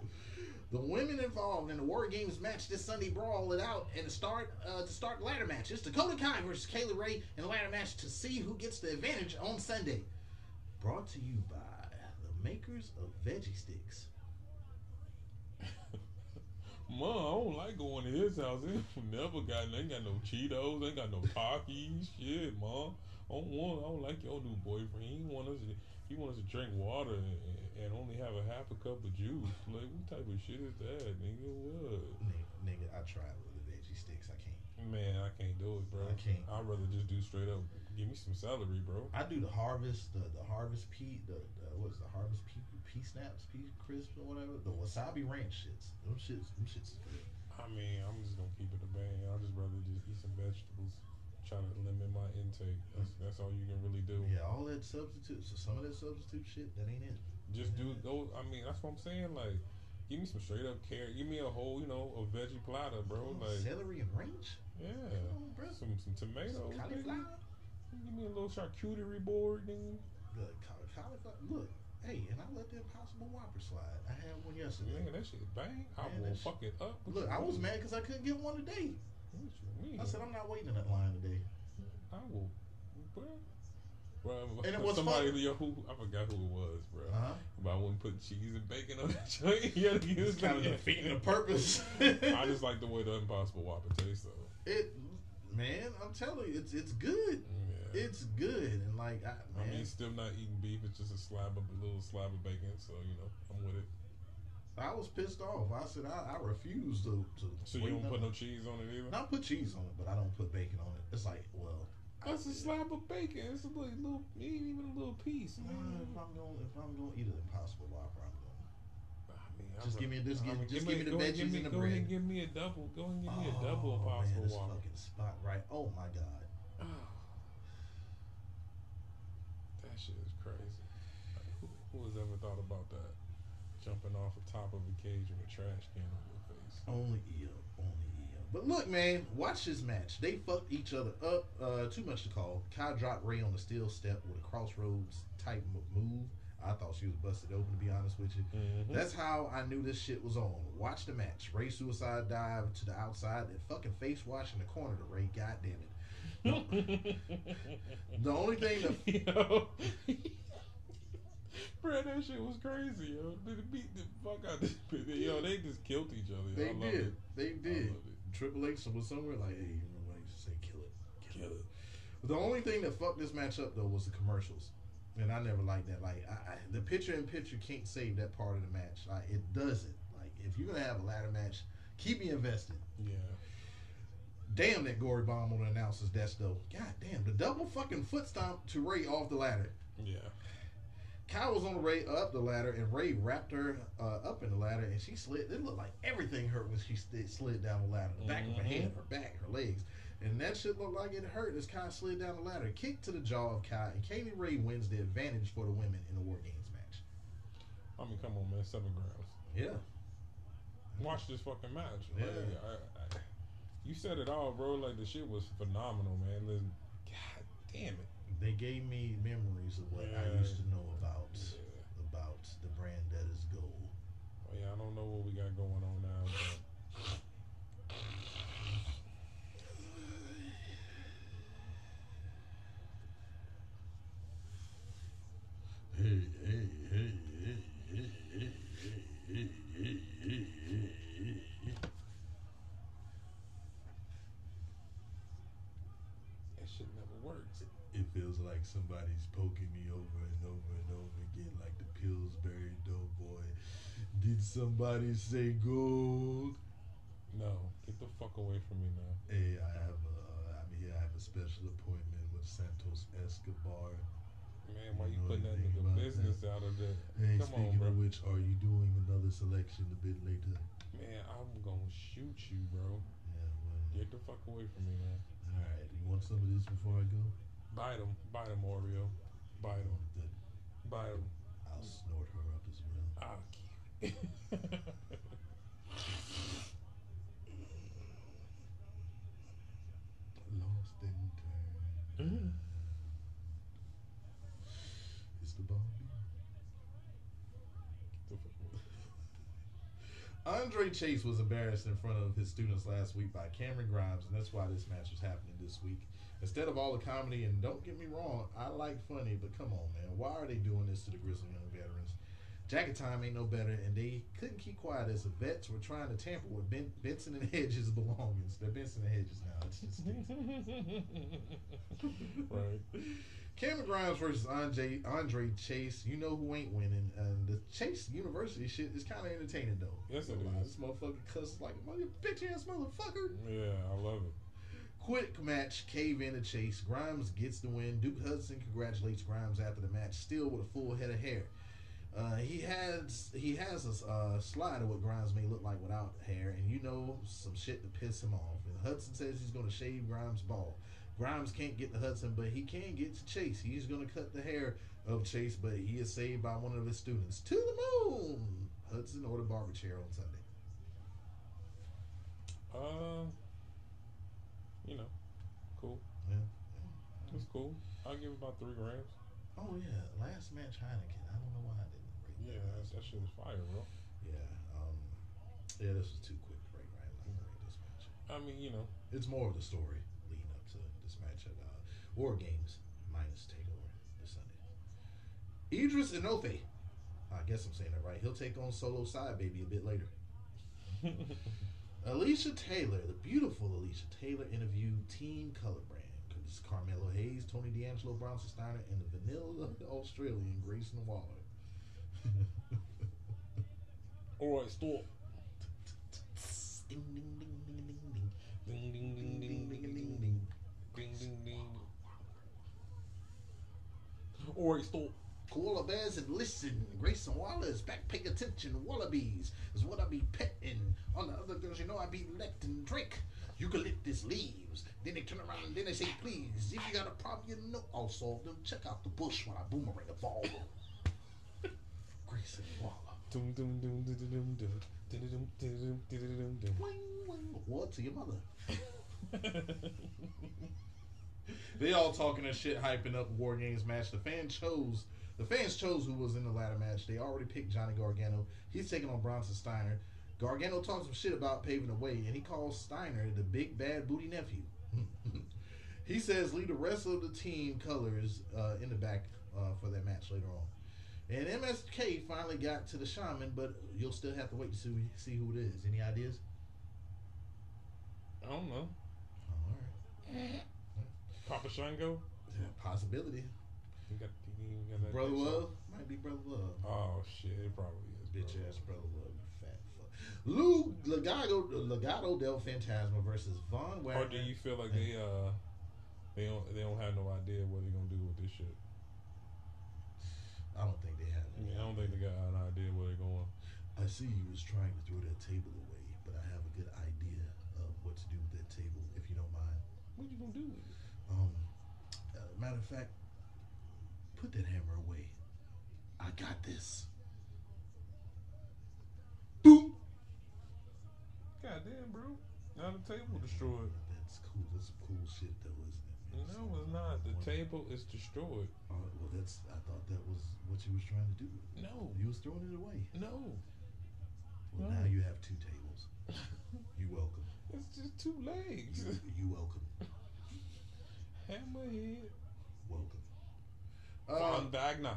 The women involved in the War Games match this Sunday brawl it out and start uh, to start ladder match. It's Dakota Kai versus Kay Lee Ray in the ladder match to see who gets the advantage on Sunday. Brought to you by the makers of Veggie Sticks. Mom, I don't like going to his house. He never got, ain't got no Cheetos, ain't got no Takis. Shit, mom. I don't want, I don't like your new boyfriend. He want us, to, he want us to drink water and, and only have a half a cup of juice. Like, what type of shit is that, nigga? What? Nigga, nigga, I tried with the Veggie Sticks. I can't. Man, I can't do it, bro. I can't. I'd rather just do straight up Give me some celery, bro. I do the harvest, the the harvest pea, the, the what is the harvest pea, pea snaps, pea crisps, or whatever. The wasabi ranch shits. Them shits, them shits is good. I mean, I'm just gonna keep it a bang. I'd just rather just eat some vegetables. Try to limit my intake. That's mm-hmm. that's all you can really do. Yeah, all that substitute. So some of that substitute shit, that ain't it. Just do those. I mean, that's what I'm saying. Like, give me some straight up carrot. Give me a whole, you know, a veggie platter, bro. Like, celery and ranch. yeah, on, bro. some some Some tomatoes. nigga. cauliflower. Give me a little charcuterie board, nigga. The cauliflower. Look, hey, and I let the Impossible Whopper slide. I had one yesterday. Man, that shit bang. I Man, will that fuck it up. What Look, I was mean? mad because I couldn't get one today. What you mean? I said I'm not waiting in that line today. I will, bro. Bro, And it was somebody, fun. who I forgot who it was, bro. Uh-huh. But I wouldn't put cheese and bacon on that joint. yeah, It's kind of defeating the purpose. I just like the way the Impossible Whopper tastes, though. it, man. I'm telling you, it's it's good. Yeah. It's good, and like I, I mean, still not eating beef. It's just a slab of a little slab of bacon. So you know, I'm with it. I was pissed off. I said I, I refuse to to. So you don't put no- cheese on it either. Not put cheese on it, but I don't put bacon on it. It's like, well, That's a slab of bacon. It's a little, little ain't even a little piece. Nah, if I'm going, if I'm going to eat an Impossible Whopper, I'm going. I mean, Just I'm give me- a- just I give- mean, just give me the go ahead, veggies give me, and the go bread. and give me a double. Go and give me a Oh, double man, Impossible this Whopper. fucking spot right. Oh my god. Ah. That shit is crazy. Who, has ever thought about that? Jumping off the top of a cage with a trash can on your face. Only Io. Only Io. But look, man, watch this match. They fucked each other up. Uh, too much to call. Kai dropped Ray on the steel step with a crossroads type move. I thought she was busted open, to be honest with you. Mhm. That's how I knew this shit was on. Watch the match. Ray suicide dive to the outside and fucking face wash in the corner to Ray. God damn it. The only thing that yo, bro, that shit was crazy, yo. They beat the fuck out this bitch. Yo, they just killed each other. they I did, It. they did. Triple H was somewhere like, hey, you know what? I used to say, kill it, kill, Kill it. it. The only thing that fucked this match up though was the commercials, and I never liked that. Like, I, I, the picture in picture can't save that part of the match. Like, it doesn't. Like, if you're gonna have a ladder match, keep me invested. Yeah. Damn that gory bomb on the announcer's desk though. God damn, the double fucking foot stomp to Ray off the ladder. Yeah. Kai was on Ray up the ladder, and Ray wrapped her uh, up in the ladder, and she slid. It looked like everything hurt when she slid, slid down the ladder. The back of her head, her back, her legs, and that shit looked like it hurt as Kai slid down the ladder. Kick to the jaw of Kai, and Kay Lee Ray wins the advantage for the women in the War Games match. I mean, come on, man. Seven grams. Yeah, Watch this fucking match. Yeah. Like, I, I, you said it all, bro. Like the shit was phenomenal, man. Listen, God damn it. they gave me memories of what I used to know about Yeah. about the brand that is gold. Well, yeah, I don't know what we got going on now, but Hey, hey, hey, hey, hey, hey, hey, hey, hey, hey, somebody's poking me over and over and over again, like the Pillsbury Doughboy. Did somebody say gold? No, get the fuck away from me now. Hey, I have a, uh, I'm here. I have a special appointment with Santos Escobar. Man, why You you know putting that nigga business out of there? Hey, Come on, speaking bro. of which, are you doing another selection a bit later? Man, I'm gonna shoot you, bro. Yeah, well, Get the fuck away from me now. all right. You want some of this before I go? Bite him, bite him, Oreo. Bite him, bite him. I'll snort her up as well. I'll keep it. Lost in turn. Mm-hmm. It's the fuck. Andre Chase was embarrassed in front of his students last week by Cameron Grimes, and that's why this match was happening this week. Instead of all the comedy, and don't get me wrong, I like funny, but come on, man, why are they doing this to the Grizzled Young Veterans? Jacket Time ain't no better, and they couldn't keep quiet as the vets were trying to tamper with ben, Benson and Hedges' belongings. They're Benson and Hedges now. It's just right. Cameron Grimes versus Andre Andre Chase. You know who ain't winning, and the Chase University shit is kind of entertaining though. Yes, it lot. This motherfucker cuss like a bitch ass motherfucker. Yeah, I love it. Quick match, cave in to chase. Grimes gets the win. Duke Hudson congratulates Grimes after the match, still with a full head of hair. Uh, he has he has a uh, slide of what Grimes may look like without hair, and you know some shit to piss him off. And Hudson says he's going to shave Grimes' ball. Grimes can't get to Hudson, but he can get to Chase. He's going to cut the hair of Chase, but he is saved by one of his students. To the moon! Hudson or the barber chair on Sunday. Uh, you know, cool. Yeah. It's cool. I'll give it about three grams. Oh yeah, last match Heineken. I don't know why I didn't rate. Yeah, that's, that shit was fire, bro. Yeah. Um, yeah, this was too quick to rate. Right? This match. I mean, you know, It's more of the story leading up to this match at uh, War Games minus Takeover this Sunday. Idris Enofe. I guess I'm saying that right. He'll take on Solo Side Baby a bit later. Alicia Taylor, the beautiful Alicia Taylor, interviewed Team Color Brand. It's Carmelo Hayes, Tony D'Angelo, Bronson Steiner, and the vanilla Australian Grayson Waller. all right, stop. ding, ding, ding, ding, ding, ding. Ding, ding, ding, ding, ding, ding, ding, ding. ding, ding, ding. All right, stop. Koala bears and listen. Grayson Wallace back pay attention. Wallabies is what I be petting. On the other girls, you know I be letting drink. Eucalyptus leaves. Then they turn around and then they say, please, if you got a problem, you know I'll solve them. Check out the bush when I boomerang a ball. Grayson Waller. Dum, dum, dum, dum, dum, dum, dum, dum, dum, dum, dum, dum, Wing, wing. What to your mother? dum. They all talking and shit, hyping up War Games match. The fan chose. The fans chose who was in the ladder match. They already picked Johnny Gargano. He's taking on Bronson Steiner. Gargano talks some shit about paving the way, and he calls Steiner the big bad booty nephew. he says leave the rest of the team colors uh, in the back uh, for that match later on. And MSK finally got to the shaman, but you'll still have to wait to see, see who it is. Any ideas? I don't know. All right. Papa Shango? Possibility. You got, you got that Brother Love might be Brother Love. Oh shit, it probably is. Bitch Brother ass Brother Love, you fat fuck. Lou Legato, Legado del Fantasma versus Von Wagner. Or do you feel like they uh they don't they don't have no idea what they're gonna do with this shit? I don't think they have. I mean, I don't think they got an idea where they're going. I see you was trying to throw that table away, but I have a good idea of what to do with that table, if you don't mind. What you gonna do with it? Um, uh, matter of fact, put that hammer away. I got this. Boom. Goddamn, bro. Now the table destroyed. That's cool. That's some cool shit, though, isn't it? man? No, it's not. The table is destroyed. Right, well, that's. I thought that was what you was trying to do. No. You was throwing it away. No. Well, No. now you have two tables. You welcome. It's just two legs. You, you welcome. Hammerhead. Welcome. Von Uh, Wagner.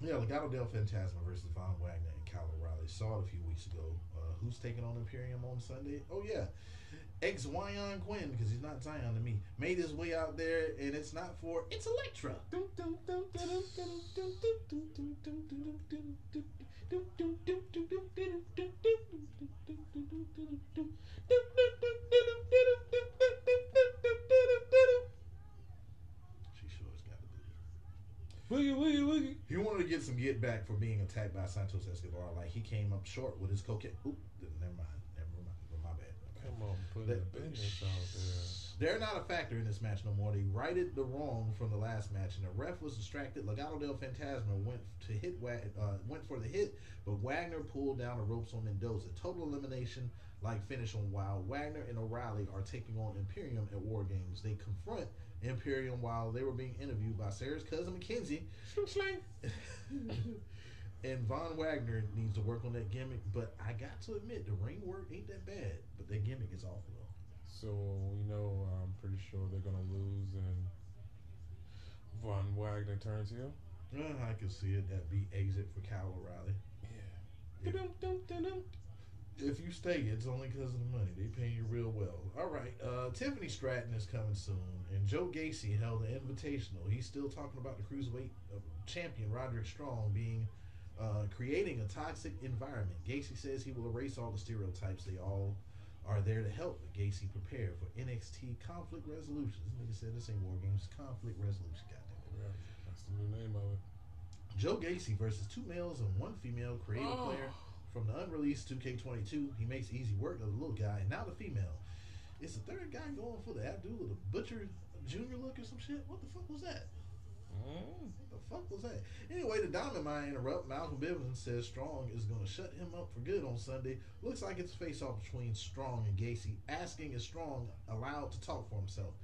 yeah, Legado del Fantasma versus Von Wagner and Kyle O'Reilly. Saw it a few weeks ago. Uh, who's taking on Imperium on Sunday? Oh yeah, ex Zion Quinn because he's not Zion to me. Made his way out there, and it's not for it's Elektra. She sure has got a He wanted to get some get back for being attacked by Santos Escobar. Like he came up short with his cocaine. Oop, never mind. Never mind. My bad. Come on, put the business out there. They're not a factor in this match no more. They righted the wrong from the last match, and the ref was distracted. Legado del Fantasma went to hit, uh, went for the hit, but Wagner pulled down the ropes on Mendoza. Total elimination, like finish on Wilde. Wagner and O'Reilly are taking on Imperium at War Games. They confront Imperium while they were being interviewed by Sarah's cousin McKenzie. and Von Wagner needs to work on that gimmick, but I got to admit the ring work ain't that bad, but that gimmick is awful though. So we know I'm pretty sure they're gonna lose and Von Wagner turns heel. Uh, I can see it. That be exit for Kyle O'Reilly. Yeah. Dum-dum-dum-dum. If you stay, it's only because of the money. They pay you real well. All right. Uh, Tiffany Stratton is coming soon, and Joe Gacy held an invitational. He's still talking about the cruiserweight uh, champion Roderick Strong being uh, creating a toxic environment. Gacy says he will erase all the stereotypes they all are there to help Gacy prepare for NXT conflict resolution. This nigga said this ain't War Games, conflict resolution. Goddamn Yeah, that's the new name of it. Joe Gacy versus two males and one female creative Oh. player from the unreleased 2K22. He makes easy work of the little guy, and now the female. Is the third guy going for the Abdullah the Butcher junior look or some shit? What the fuck was that? Mm. What the fuck was that? Anyway, the Diamond Mine interrupt. Malcolm Bivens says Strong is going to shut him up for good on Sunday. Looks like it's a face off between Strong and Gacy, asking is Strong allowed to talk for himself.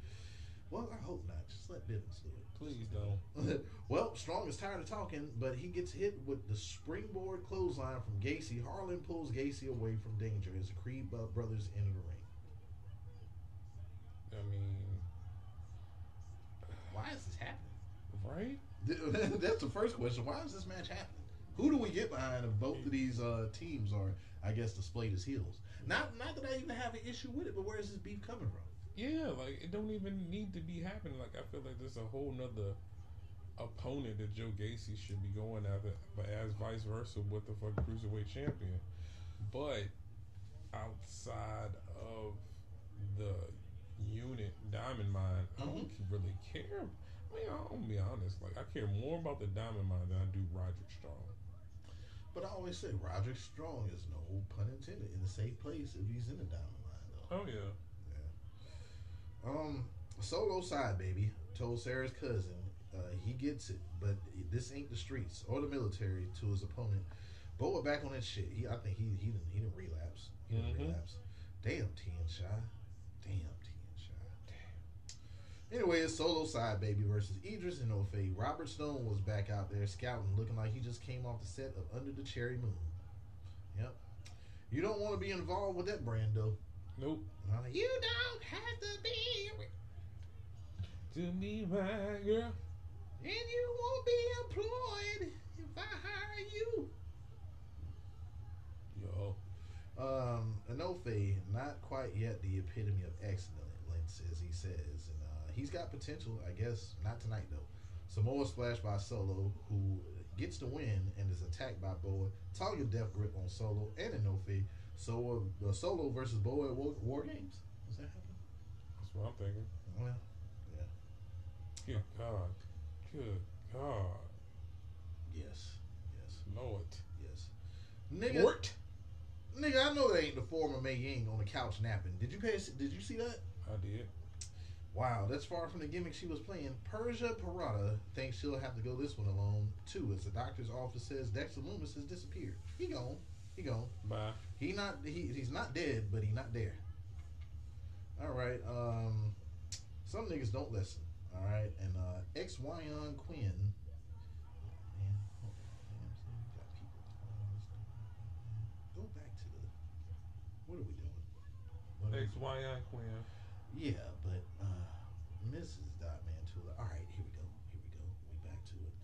Well, I hope not. Just let Bivens do it. Please don't. well, Strong is tired of talking, but he gets hit with the springboard clothesline from Gacy. Harland pulls Gacy away from danger as the Creed brothers enter the ring. I mean, Why is this happening? right? That's the first question. Why is this match happening? Who do we get behind if both of these uh, teams are, I guess, displayed as heels? Not, not that I even have an issue with it, but where is this beef coming from? Yeah, like it don't even need to be happening. Like I feel like there's a whole nother opponent that Joe Gacy should be going after, but as vice versa with the fucking cruiserweight champion. But outside of the unit Diamond Mine, I don't mm-hmm. really care. I mean, I'll be honest. Like I care more about the Diamond Mine than I do Roderick Strong. But I always say Roderick Strong is no pun intended in a safe place if he's in the diamond line, though. Oh yeah. Um, solo side baby told Sarah's cousin uh, he gets it, but this ain't the streets or the military to his opponent. Boa back on that shit. He, I think he he didn't he didn't relapse. He didn't Mhm. relapse. Damn, Tien Shy. Damn, Tien Shy. Anyway, it's solo side baby versus Idris Enofe. Robert Stone was back out there scouting, looking like he just came off the set of Under the Cherry Moon. Yep. You don't want to be involved with that brand though. Nope. Like, you don't have to be. To me, my girl. And you won't be employed if I hire you. Yo. Um, Enofe, not quite yet the epitome of excellence, as he says. And uh, he's got potential, I guess, not tonight, though. Samoa splash by Solo, who gets the win and is attacked by Boa. Talia death grip on Solo and Enofe. So, uh, Solo versus Boa at War, War Games. Is that happening? That's what I'm thinking. Well, yeah. Good God. Good God. yes. Yes. Lord. Yes. Nigga, What? Nigga, I know that ain't the former Mei Ying on the couch napping. Did you pay? Did you see that? I did. Wow, that's far from the gimmick she was playing. Persia Pirotta thinks she'll have to go this one alone too, as the doctor's office says Dexter Lumis has disappeared. He gone. He gone. Bye. He not. He, he's not dead, but he not there. All right. Um, some niggas don't listen. All right, and uh, ex Wyon Quinn. Man, hold on, see, we got people on this thing. Go back to the. What are we doing? What are we Ex Y Quinn. yeah, but uh, Mrs. Dot Mantula. All right, here we go. Here we go. We back to it.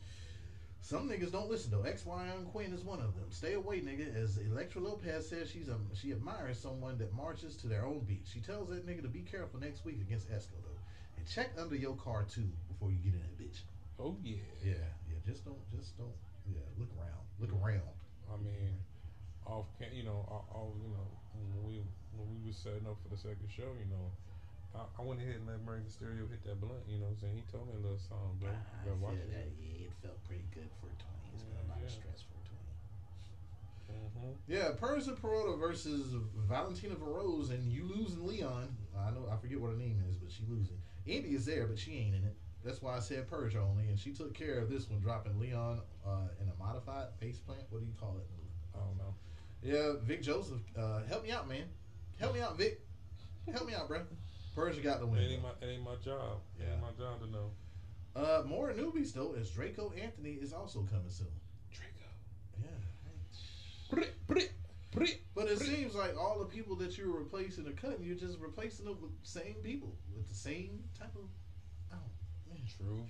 Some niggas don't listen though. XY Queen is one of them. Stay away, nigga. As Elektra Lopez says, she's a she admires someone that marches to their own beat. She tells that nigga to be careful next week against Esco though, and check under your car too before you get in that bitch. Oh yeah. Yeah, yeah. Just don't, just don't. Yeah, look around. Look around. I mean, off can you know, you know, when we when we was setting up for the second show, you know, I, I went ahead and let Murray Mysterio hit that blunt. You know, what I'm saying he told me a little song, bro. I Bro, watch feel it. that, yeah, it felt pretty good for a twenty. It's been a lot of Yeah. stress for a twenty. Mm-hmm. Yeah, Persia Pirotta versus Valentina Feroz, and you losing Leon. I know I forget what her name is, but she losing. Indi is there, but she ain't in it. That's why I said Persia only, and she took care of this one, dropping Leon uh, in a modified face plant. What do you call it? I don't know. Yeah, Vic Joseph, uh, help me out, man. Help me out, Vic. Help me out, bro. Persia got the It win. ain't my it ain't my job. It ain't my job to know. Uh, more newbies though, as Draco Anthony is also coming soon. Draco. Yeah. But it seems like all the people that you're replacing or cutting, you're just replacing them with the same people with the same type of. Oh man. True.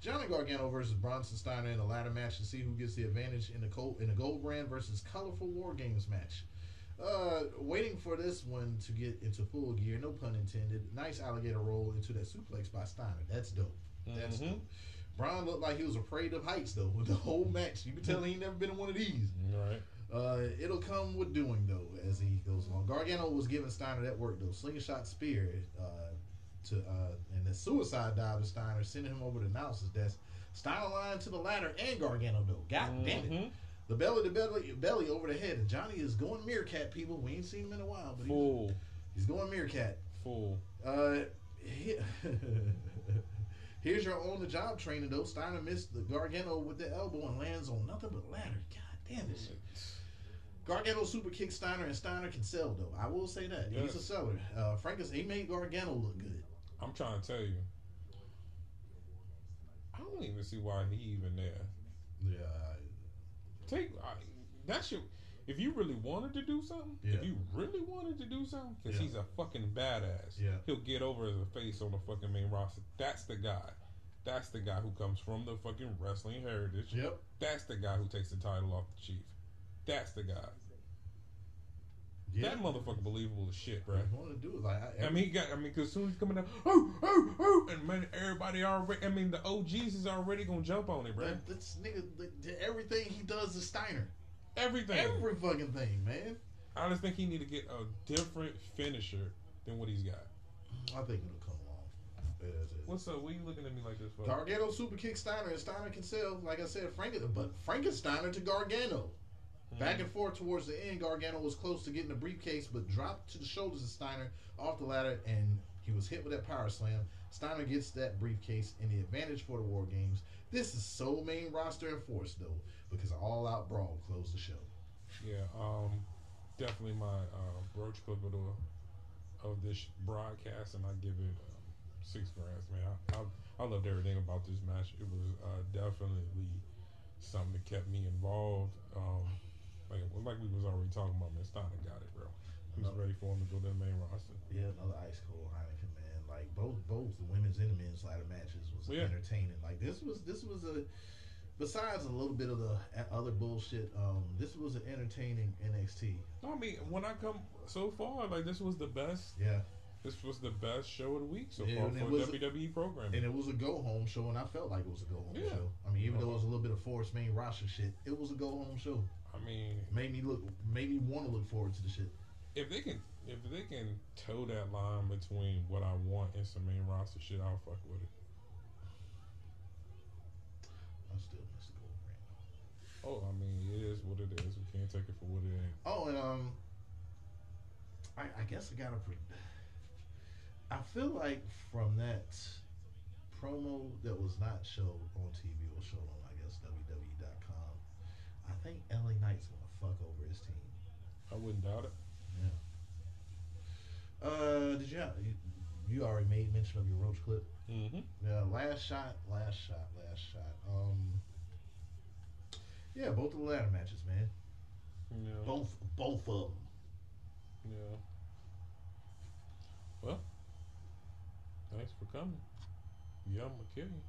Johnny Gargano versus Bronson Steiner in a ladder match to see who gets the advantage in the gold in the gold brand versus colorful war games match. Uh, waiting for this one to get into full gear, no pun intended. Nice alligator roll into that suplex by Steiner. That's dope. That's Mhm. dope. Bron looked like he was afraid of heights though with the whole match. You could tell he ain't never been in one of these. Right. Uh, it'll come with doing though as he goes along. Gargano was giving Steiner that work though. Slingshot spear uh, to uh, and the suicide dive to Steiner, sending him over to Nelson's desk. Steiner lying to the ladder and Gargano though. God damn it. The belly to belly belly over the head. And Johnny is going meerkat people. We ain't seen him in a while, but he's, Fool, he's going meerkat. fool. Uh, he- here's your on the job training though. Steiner missed the Gargano with the elbow and lands on nothing but ladder. God damn this shit. Gargano super kick Steiner and Steiner can sell though. I will say that he's a seller. Uh, Frankus he made Gargano look good. I'm trying to tell you. I don't even see why he even there. Yeah, Take I, that shit. If you really wanted to do something, Yeah. if you really wanted to do something, because Yeah. he's a fucking badass, Yeah. he'll get over a face on the fucking main roster. That's the guy. That's the guy who comes from the fucking wrestling heritage. yep. That's the guy who takes the title off the chief. That's the guy. Yeah. That motherfucker believable as shit, bro. What he want to do it like I, I mean, he got. I mean, because soon as he's coming down, oh, oh, oh, and man, everybody already. I mean, the OGs is already gonna jump on it, bro. that, this nigga, the, everything he does is Steiner. Everything. Every fucking thing, man. I just think he need to get a different finisher than what he's got. I think it'll come. As. What's up? What you looking at me like this for? Gargano super kick Steiner and Steiner can sell, like I said, Franken, but Frankensteiner to Gargano. Hmm. Back and forth towards the end, Gargano was close to getting the briefcase, but dropped to the shoulders of Steiner off the ladder, and he was hit with that power slam. Steiner gets that briefcase and the advantage for the War Games. This is so main roster enforced though, because All Out Brawl closed the show. Yeah, um, definitely my uh, broach clip of, of this broadcast, and I give it um, six grams, man. I, I, I loved everything about this match. It was uh, definitely something that kept me involved. Um, like, like we was already talking about, man. Steiner got it, bro. He was No. ready for him to go to the main roster. Yeah, another ice cold Heineken, man. Like both both the women's and the men's ladder matches was Yeah. entertaining. Like this was this was a besides a little bit of the other bullshit. Um, this was an entertaining NXT. I mean, when I come so far, like this was the best. Yeah, This was the best show of the week so Yeah, far for was- WWE programming. and it was a go home show, and I felt like it was a go home Yeah. show. I mean, even though it was a little bit of forced main roster shit, it was a go home show. I mean, Made me look, made me want to look forward to the shit. if they can if they can toe that line between what I want and some main roster shit, I'll fuck with it. I'm still miss the gold ring. Oh, I mean, it is what it is. We can't take it for what it ain't. Oh, and um, I, I guess I gotta. Pre- I feel like from that promo that was not showed on TV or showed on, I guess WWE.com, I think LA Knight's gonna fuck over his team. I wouldn't doubt it. Yeah. Uh, did you have you, you already made mention of your roach clip? Mm-hmm. Yeah, last shot, last shot, last shot. Um, yeah, both of the ladder matches, man. Yeah. Both, both of them. Yeah. Well, thanks for coming. Yeah, I'm gonna kill you.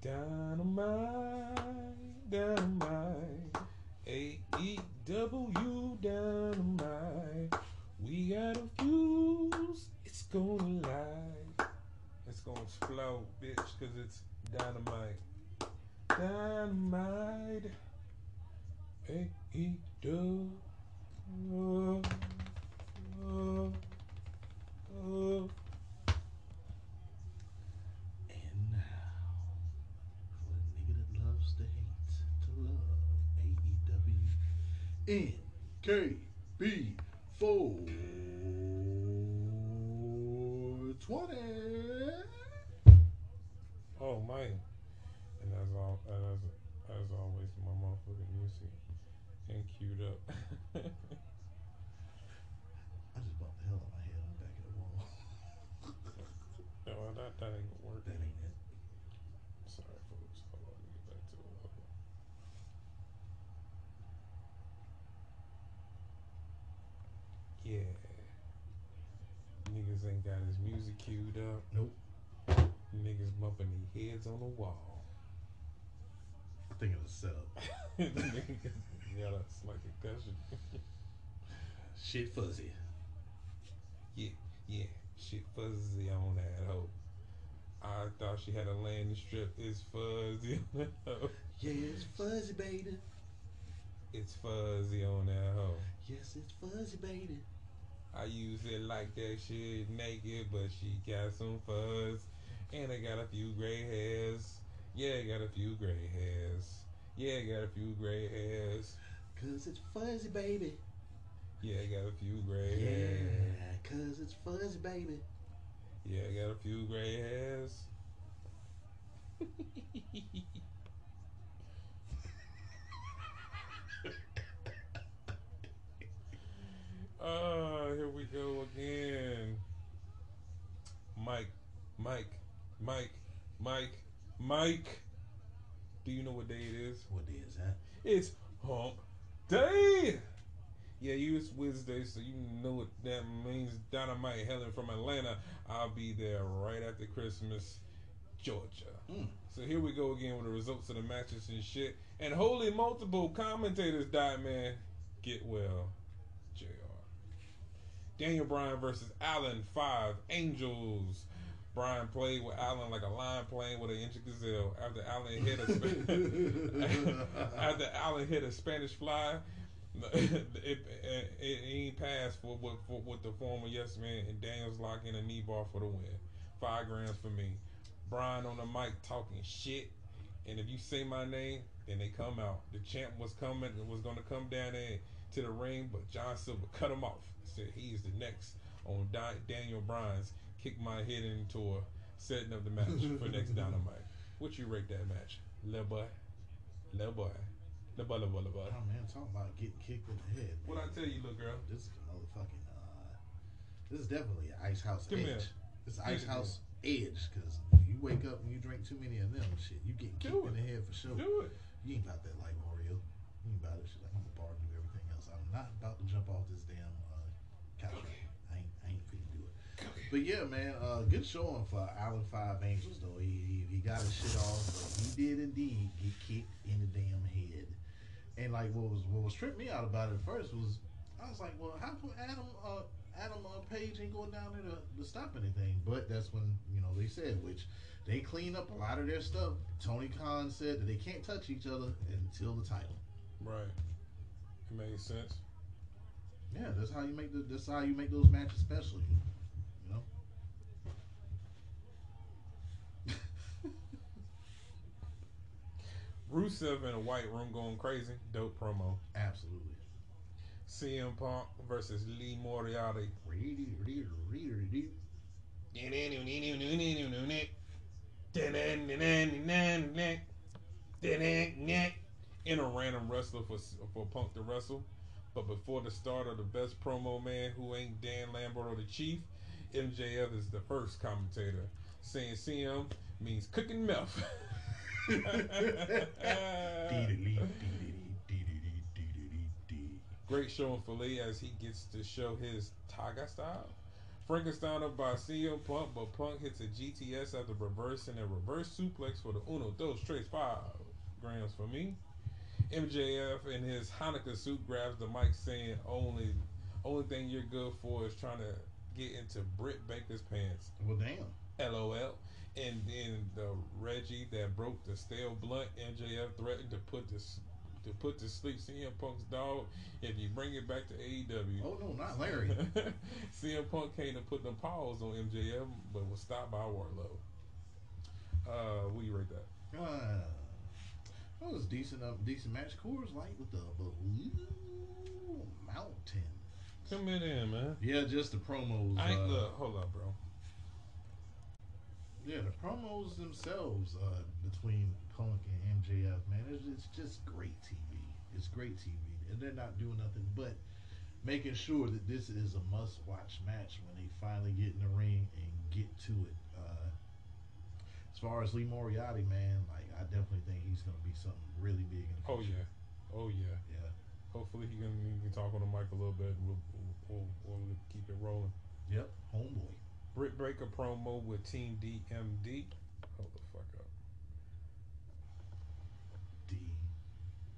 Dynamite, dynamite, A E W dynamite. We got a fuse, it's gonna light. It's gonna explode, bitch, cause it's dynamite. Dynamite. A W. Oh. And now, for the nigga that loves to hate, to love AEW NKB 420. Oh man. And as all as as always my motherfucking music and queued up. I just bumped the hell out of my head on the back of the wall. no, that, that gonna work. that ain't it. Sorry folks. Hold on, let me get back to it. Hold on. Yeah. Niggas ain't got his music queued up. Nope. Niggas bumping their heads on the wall. I think it was set up. yeah, that's like concussion. Shit fuzzy. yeah, yeah, Shit fuzzy on that hoe. I thought she had a landing strip. It's fuzzy on that hoe. Yeah, it's fuzzy, baby. It's fuzzy on that hoe. Yes, it's fuzzy, baby. I use it like that shit naked, but she got some fuzz. And I got a few gray hairs. Yeah, I got a few gray hairs. Yeah, I got a few gray hairs. Cause it's fuzzy, baby. Yeah, I got a few gray Yeah, hairs. cause it's fuzzy, baby. Yeah, I got a few gray hairs. Ah, here we go again. Mike, Mike, Mike, Mike, Mike. Do you know what day it is? What day is that? It's hump day. Yeah, you it's Wednesday, so you know what that means. Dynamite Helen from Atlanta. I'll be there right after Christmas, Georgia. Mm. So here we go again with the results of the matches and shit. And holy multiple commentators died, man. Get well. Daniel Bryan versus Alan, five Angels. Bryan played with Alan like a lion playing with an injured gazelle. After Alan hit a Sp- after Alan hit a Spanish fly, it, it, it ain't passed for, with the former yes man and Daniels locking a knee bar for the win. Five grams for me. Bryan on the mic talking shit, and if you say my name, then they come out. The champ was coming, was gonna come down there to the ring, but John Silver cut him off. Said he is the next on Di- Daniel Bryan's kick my head into a setting up the match for next Dynamite. What you rate that match, little boy, little boy, little boy, little boy, little boy. Oh man, talking about getting kicked in the head. What I tell you, little girl? This is motherfucking. Uh, this is definitely an ice house Come edge. here. It's Get ice it, house edge because you wake up and you drink too many of them. Shit, you get kicked in the head for sure. Do it. You ain't about that life, Oreo. You ain't about it. She's like, I'm a bar and do everything else. I'm not about to jump off this damn couch. Okay. I ain't, I ain't finna do it. But yeah, man, uh, good showing for Alan Five Angels though. He, he he got his shit off, but he did indeed get kicked in the damn head. And like what was what was tripping me out about it first was I was like, well, how come Adam uh, Adam uh, Page ain't going down there to, to stop anything? But that's when you know they said which they clean up a lot of their stuff. Tony Khan said that they can't touch each other until the title. Right. It makes sense. Yeah, that's how you make the that's how you make those matches special. You know. Rusev in a white room going crazy. Dope promo. Absolutely. CM Punk versus Lee Moriarty. In a random wrestler for for Punk to wrestle, but before the start of the best promo man who ain't Dan Lambert or the Chief, MJF is the first commentator saying CM means cooking meth. Great showing for Lee as he gets to show his Taga style. Frankenstein up by CM Punk, but Punk hits a GTS after reversing a reverse suplex for the Uno Dos Tres Five grams for me. MJF in his Hanukkah suit grabs the mic saying only only thing you're good for is trying to get into Britt Baker's pants. Well, damn. LOL. And then the Reggie that broke the stale blunt, MJF threatened to put this to put to sleep CM Punk's dog if you bring it back to AEW. Oh no, not Larry. CM Punk came to put the paws on MJF, but was stopped by Wardlow. Uh, what you rate that? Uh, that was decent. Uh, decent match. Coors Light with the Blue Mountain. Come in, in man. Yeah, just the promos. I ain't uh, look. Hold up, bro. Yeah, the promos themselves uh, between Punk and MJF, man, it's, it's just great TV. It's great TV, and they're not doing nothing but making sure that this is a must-watch match when they finally get in the ring and get to it. As far as Lee Moriarty, man, like I definitely think he's going to be something really big in the Oh yeah. Oh yeah. yeah, Hopefully he can, he can talk on the mic a little bit. And we'll, we'll, we'll, we'll keep it rolling. yep, homeboy. Britt Baker promo with Team DMD. Hold the fuck up. D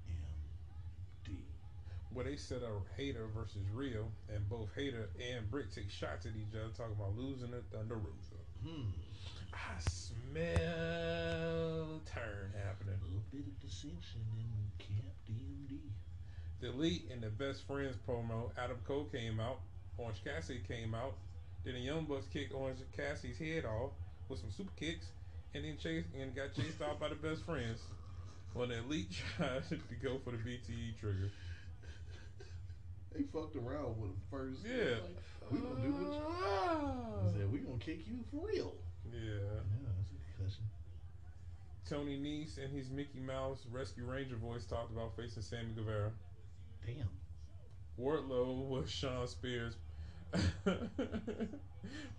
M D. where they set up Hayter versus Riho, and both Hayter and Brick take shots at each other, talking about losing the Thunder Rosa. Hmm. I smell turn happening. A little bit of dissension in Camp DMD. The Elite and the Best Friends promo, Adam Cole came out, Orange Cassidy came out, then the Young Bucks kicked Orange Cassidy's head off with some super kicks, and then chased and got chased off by the Best Friends. When the Elite tried to go for the BTE trigger. They fucked around with him first. Yeah. Like, we gonna do what you Ah. I said, we gonna kick you for real. Yeah. Yeah, that's a concussion. Tony Nese and his Mickey Mouse Rescue Ranger voice talked about facing Sammy Guevara. Damn. Wardlow was Shawn Spears.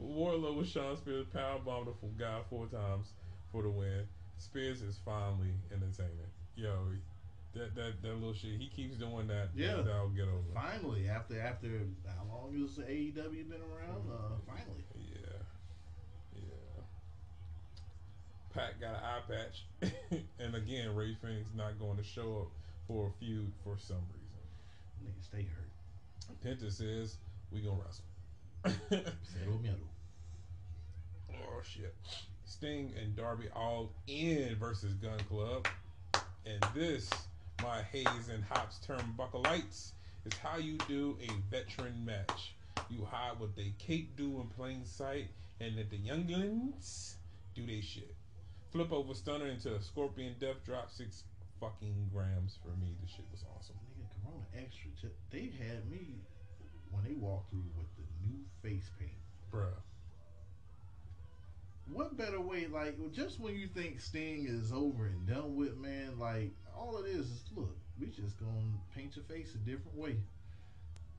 Wardlow was Shawn Spears power bombed the guy four times for the win. Spears is finally entertaining. Yo, that that that little shit. He keeps doing that. Yeah. that'll get over. Finally, after after how long has AEW been around? Uh, finally. Yeah, yeah. Pac got an eye patch, and again, Rey Fenix not going to show up for a feud for some reason. Nigga, stay hurt. Penta says we gonna wrestle. Cero miedo. Oh shit. Sting and Darby all in versus Gunn Club. And this, my Hayes and Hops lights is how you do a veteran match. You hide what they can't do in plain sight, and let the younglings do they shit. Flip over stunner into a scorpion death drop six fucking grams for me. This shit was awesome. Nigga, Corona Extra. They had me when they walked through with the new face paint. Bruh. What better way, like, just when you think Sting is over and done with, man, like, all it is is, look, we just gonna paint your face a different way.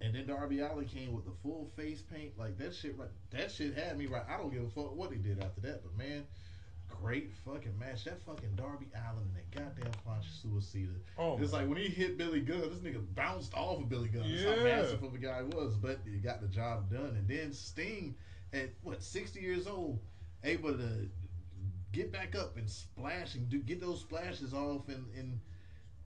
And then Darby Allin came with the full face paint, like that shit. Right, that shit had me right. I don't give a fuck what he did after that, but man, great fucking match. That fucking Darby Allin and that goddamn Poncho Suicida. Oh, It's like when he hit Billy Gunn, this nigga bounced off of Billy Gunn. That's how Yeah. massive of a guy he was, but he got the job done. And then Sting, at what sixty years old, able to get back up and splash and do get those splashes off. And, and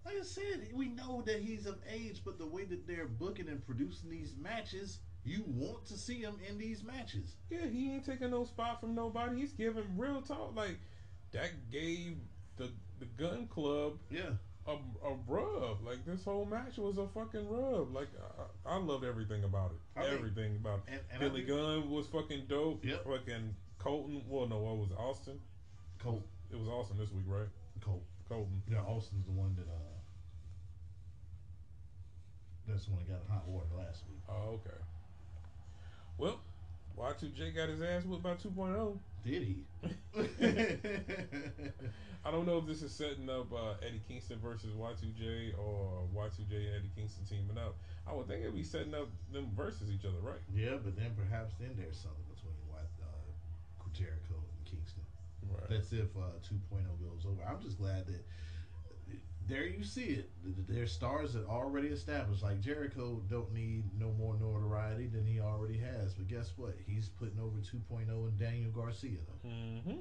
like I said, we know that he's of age, but the way that they're booking and producing these matches, you want to see him in these matches. Yeah, he ain't taking no spot from nobody. He's giving real talk. Like that gave the the Gunn Club Yeah, a, a rub. Like this whole match was a fucking rub. Like I, I loved everything about it. I mean, everything about it. and, and I Billy Gunn was fucking dope. Yep. Fucking Colten. Well, no, what was it? Austin? Colt, It was Austin this week, right? Colt. Colten. Yeah, Austin's the one that uh, that's the one that got hot water last week. Oh, okay. Well, Y2J got his ass whipped by 2.0. Did he? I don't know if this is setting up uh, Eddie Kingston versus Y2J or Y2J and Eddie Kingston teaming up. I would think it'd be setting up them versus each other, right? yeah, but then perhaps then there's something between uh, Jericho and Kingston. Right. That's if uh, 2.0 goes over. I'm just glad that there you see it. There's stars that already established. Like Jericho don't need no more notoriety than he already has. But guess what? He's putting over 2.0 and Daniel Garcia though. Mm-hmm.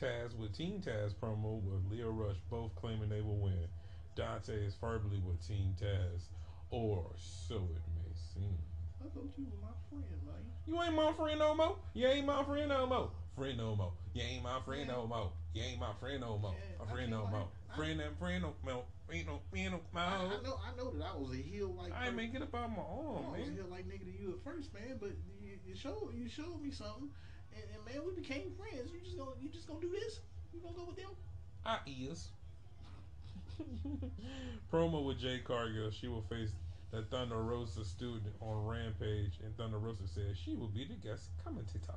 Taz with Team Taz promo with Lio Rush both claiming they will win. Dante is firmly with Team Taz, or so it may seem. I thought you were my friend, man. You ain't my friend no more. You ain't my friend no more. Friend no more. You ain't my friend no more. You ain't my friend no more. Yeah, My friend no more. I- Friend and friend no more. Friend no friend no I, I know, I know that I was a heel like. I ain't make it about my I arm, was a heel like nigga to you at first, man. But you, you showed you showed me something, and, and man, we became friends. You just gonna you just gonna do this? You gonna go with them? I is. Promo with Jade Cargill. She will face the Thunder Rosa student on Rampage, and Thunder Rosa says she will be the guest commentator.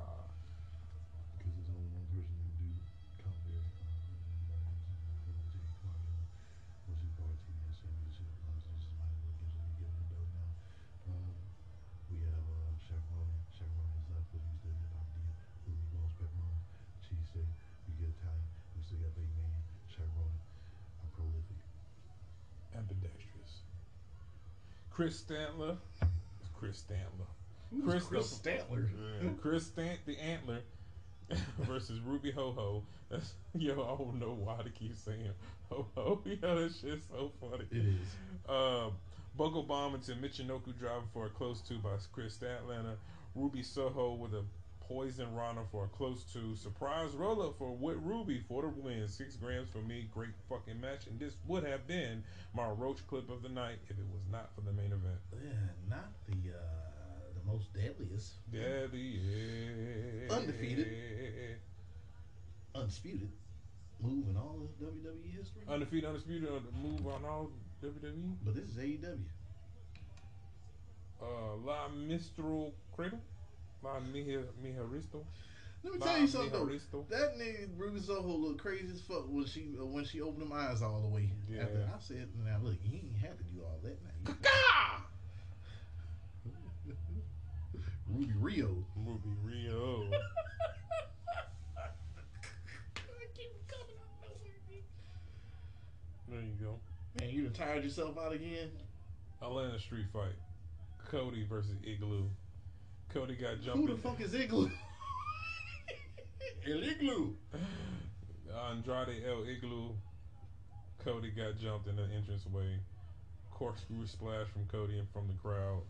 Chris Stantler. Chris Stantler. Chris Chris the- Stantler? Chris Stant the Antler versus Ruby Ho Ho. That's yo, I don't know why to keep saying ho ho. Yo, that shit's so funny. It is. Um, Buckle bomb into Michinoku driver for a close two by Kris Statlander. Ruby Soho with a poison Rana for a close two. Surprise roll up for Whit Ruby for the win. Six grams for me. Great fucking match. And this would have been my roach clip of the night if it was not for the main event. Yeah, not the uh, the most deadliest, Deadly. Undefeated. undisputed move in all of WWE history. Undefeated, undisputed, move on all WWE. but this is AEW. Uh, La Magistral Cradle. La Mija, Mijaristo. Let me tell you something though. That nigga Ruby Soho looked crazy as fuck when she uh, when she opened them eyes all the way. Yeah. After I said, "Now look, you ain't have to do all that now." Ka! Ruby Rio. Ruby Rio. There you go. Man, you done tired yourself out again. Atlanta Street Fight. Cody versus Igloo. Cody got jumped. Who the fuck is Igloo? El Igloo. Andrade El Igloo. Cody got jumped in the entranceway. Corkscrew splash from Cody and from the crowd.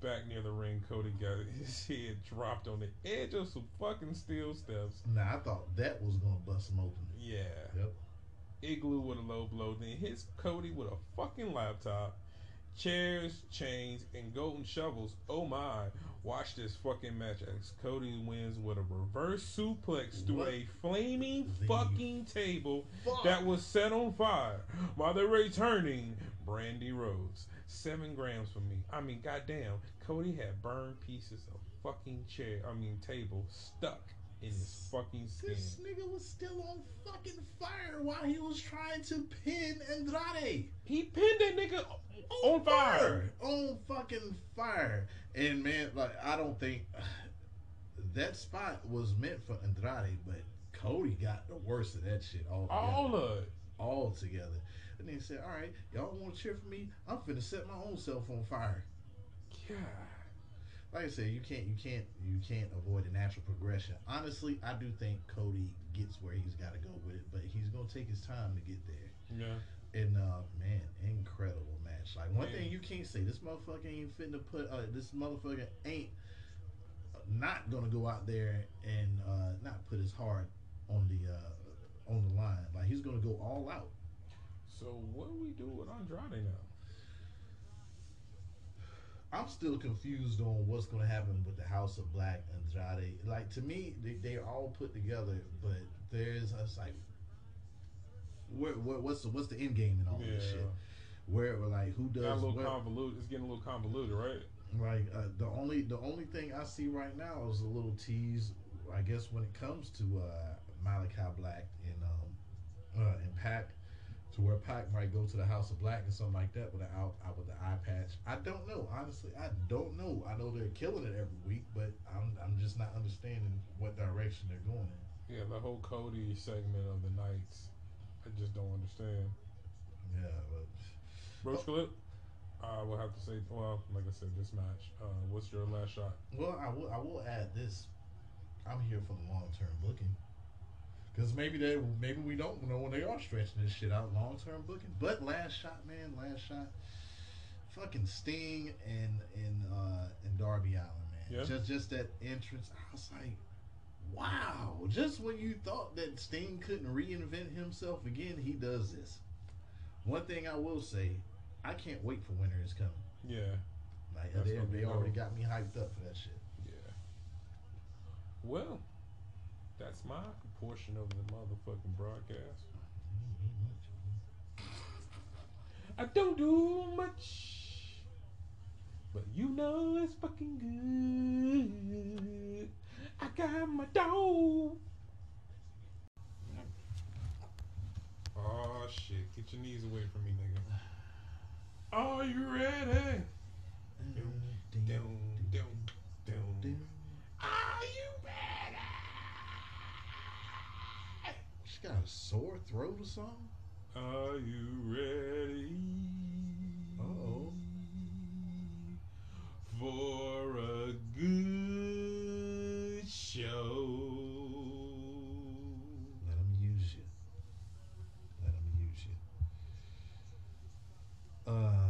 Back near the ring, Cody got his head dropped on the edge of some fucking steel steps. Nah, I thought that was gonna bust him open. Yeah. Yep. Igloo with a low blow, then hits Cody with a fucking laptop, chairs, chains, and golden shovels. Oh my. Watch this fucking match as Cody wins with a reverse suplex through What a flaming the fucking table Fuck. that was set on fire by the returning Brandi Rhodes. Seven grams for me. I mean, goddamn, Cody had burned pieces of fucking chair, I mean, table stuck in his fucking skin. This nigga was still on fucking fire while he was trying to pin Andrade. He pinned that nigga on fire. On fucking fire. And man, like I don't think that spot was meant for Andrade, but Cody got the worst of that shit all. All of it. all together. And they said, All right, y'all wanna cheer for me? I'm finna set my own self on fire. God. Like I said, you can't you can't you can't avoid the natural progression. Honestly, I do think Cody gets where he's gotta go with it, but he's gonna take his time to get there. Yeah. And uh, man, incredible match. Like one Man. thing you can't say, this motherfucker ain't fitting to put. Uh, this motherfucker ain't not gonna go out there and uh, not put his heart on the uh, on the line. Like he's gonna go all out. So what do we do with Andrade now? I'm still confused on what's gonna happen with the House of Black Andrade. Like to me, they they're all put together, but there's it's like. Where, what, what's the what's the end game and all Yeah. this shit? Where like who does Got a little what? convoluted. It's getting a little convoluted, right? Like uh, the only the only thing I see right now is a little tease. I guess when it comes to uh, Malakai Black and um, uh, and Pac, to where Pac might go to the House of Black and something like that with the out, out with the eye patch. I don't know. Honestly, I don't know. I know they're killing it every week, but I'm I'm just not understanding what direction they're going in. Yeah, the whole Cody segment of the nights. I just don't understand. Yeah, but Roach clip. I will have to say, well, like I said, this match. Uh, what's your last shot? Well, I will. I will add this. I'm here for the long term booking. Because maybe they, maybe we don't know when they are stretching this shit out. Long term booking. But last shot, man, last shot. Fucking Sting and and uh, and Darby Allin, man. Yeah. Just just that entrance. I was like, wow. Just when you thought that Sting couldn't reinvent himself again, he does this. One thing I will say, I can't wait for Winter is coming. Yeah, Like That's they, they already got me hyped up for that shit. yeah. Well, that's my portion of the motherfucking broadcast. I don't do much, but you know it's fucking good. I got my dog. Oh shit! Get your knees away from me, nigga. Are you ready? Are you ready? She got a sore throat or something? Are you ready? Uh-oh. For a good show. Let him use you. Let him use you. Uh,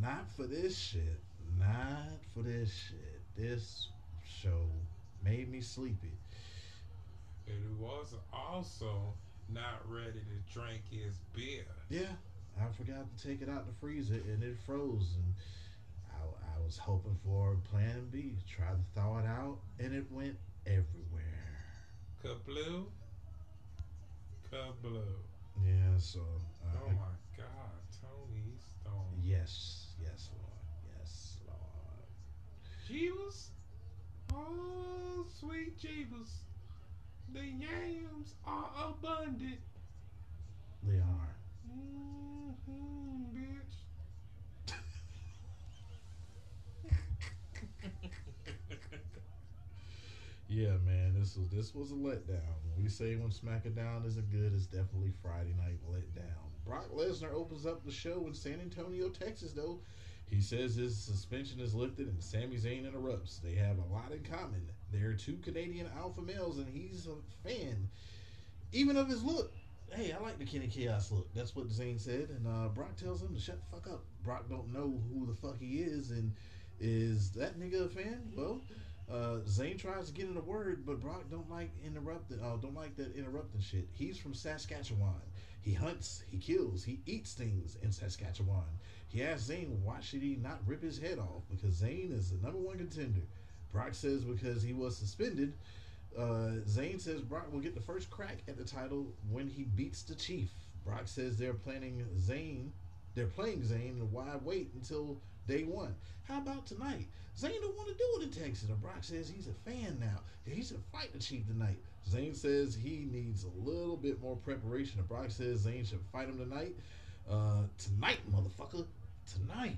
not for this shit. Not for this shit. This show made me sleepy. And he was also not ready to drink his beer. Yeah, I forgot to take it out the freezer and it froze. And I, I was hoping for Plan B. Tried to thaw it out and it went everywhere. Kabloo. Kabloo. Yeah, so. Uh, Oh my God, Toni Stone. Yes, yes, Lord. Yes, Lord. Jeebus? Oh, sweet Jeebus. The yams are abundant. They are. Mm-hmm, bitch. Yeah, man, this was this was a letdown. When we say when SmackDown isn't good, it's definitely Friday night letdown. Brock Lesnar opens up the show in San Antonio, Texas, though. He says his suspension is lifted and Sami Zayn interrupts. They have a lot in common. They're two Canadian alpha males, and he's a fan, even of his look. Hey, I like the Kenny Chaos look. That's what Zayn said, and uh, Brock tells him to shut the fuck up. Brock don't know who the fuck he is, and is that nigga a fan? Well, uh, Zayn tries to get in a word, but Brock don't like interrupting. Uh, don't like that interrupting shit. He's from Saskatchewan. He hunts, he kills, he eats things in Saskatchewan. He asks Zayn why should he not rip his head off because Zayn is the number one contender. Brock says because he was suspended. Uh, Zayn says Brock will get the first crack at the title when he beats the Chief. Brock says they're planning Zayn. They're playing Zayn, why wait until day one? How about tonight? Zayn don't want to do it in Texas. And Brock says he's a fan now. He should fight the Chief tonight. Zayn says he needs a little bit more preparation. And Brock says Zayn should fight him tonight. Uh, tonight, motherfucker. Tonight.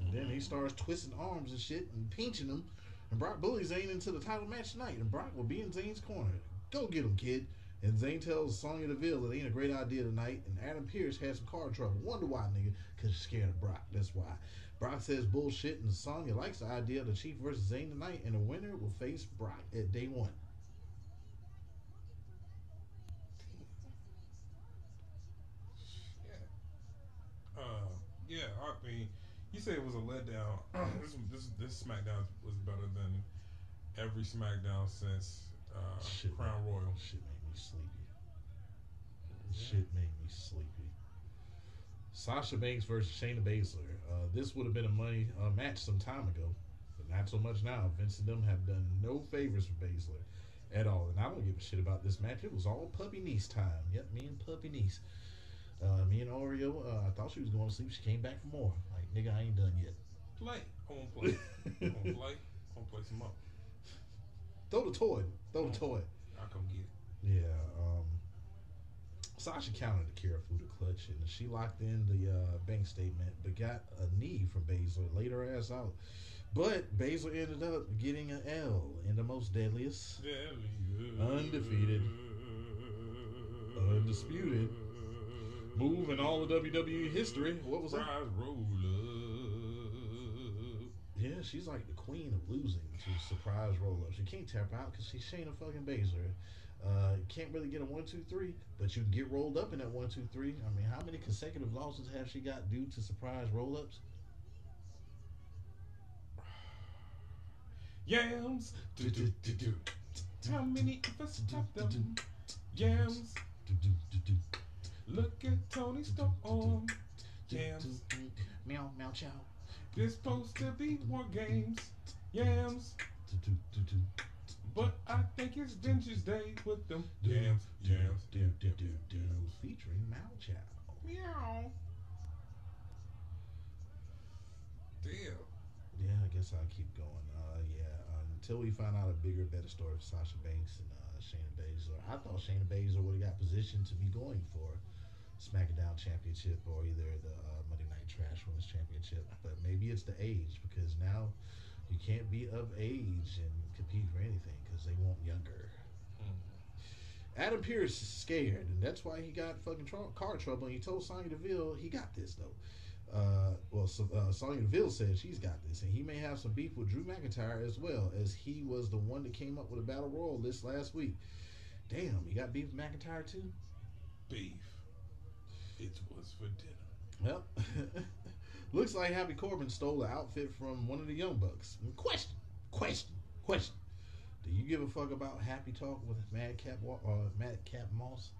And then he starts twisting arms and shit and pinching him. And Brock bullies Zayn into the title match tonight. And Brock will be in Zayn's corner. Go get him, kid. And Zayn tells Sonya Deville it ain't a great idea tonight. And Adam Pearce has some car trouble. Wonder why, nigga? Because you're scared of Brock. That's why. Brock says bullshit. And Sonya likes the idea of the Chief versus Zayn tonight. And the winner will face Brock at day one. Uh, yeah, I mean, you say it was a letdown. this, this this SmackDown was better than every SmackDown since uh, Shit. Crown Royal. Shit made me sleepy. Shit made me sleepy. Sasha Banks versus Shayna Baszler. Uh, this would have been a money uh, match some time ago, but not so much now. Vince and them have done no favors for Baszler at all, and I don't give a shit about this match. It was all puppy niece time. Yep, me and puppy niece. Uh, me and Oreo. Uh, I thought she was going to sleep. She came back for more. Like nigga, I ain't done yet. Play. I won't play. I won't play. I won't play some more. Throw the toy. Throw the toy. I'll come get it. Yeah. Um, Sasha countered the Kirifuda clutch, and she locked in the uh, bank statement, but got a knee from Baszler, laid her ass out. But Baszler ended up getting an L in the most deadliest, Undefeated. Undisputed. Move in all of WWE history. What was that? Surprise roll up. Yeah, she's like the queen of losing to surprise roll ups. You can't tap out because she's Shayna fucking Baszler. Uh, can't really get a one, two, three, but you can get rolled up in that one, two, three. I mean, how many consecutive losses have she got due to surprise roll ups? Yams. How many of us have them? Yams. Look at Toni Storm. Yams. Meow, meow, chow. This supposed to be war games. Yams. But I think it's Vengeance Day with them. Yams. Yams. Yams. Featuring Mao Chow. Meow. Damn. Yeah, I guess I'll keep going. Uh, yeah, uh, until we find out a bigger, better story for Sasha Banks and uh, Shayna Baszler. I thought Shayna Baszler would have got positioned to be going for SmackDown Championship or either the uh, Monday Night Trash Women's Championship. But maybe it's the age because now you can't be of age and compete for anything because they want younger. Adam Pearce is scared, and that's why he got fucking car trouble. And he told Sonya Deville he got this though. Uh, well, so, uh, Sonya Deville said she's got this, and he may have some beef with Drew McIntyre as well, as he was the one that came up with a battle royal list last week. Damn, he got beef with McIntyre too. Beef. It was for dinner. Well, Looks like Happy Corbin stole the outfit from one of the Young Bucks. Question, question, question. Do you give a fuck about Happy Talk with Madcap uh, Madcap Moss?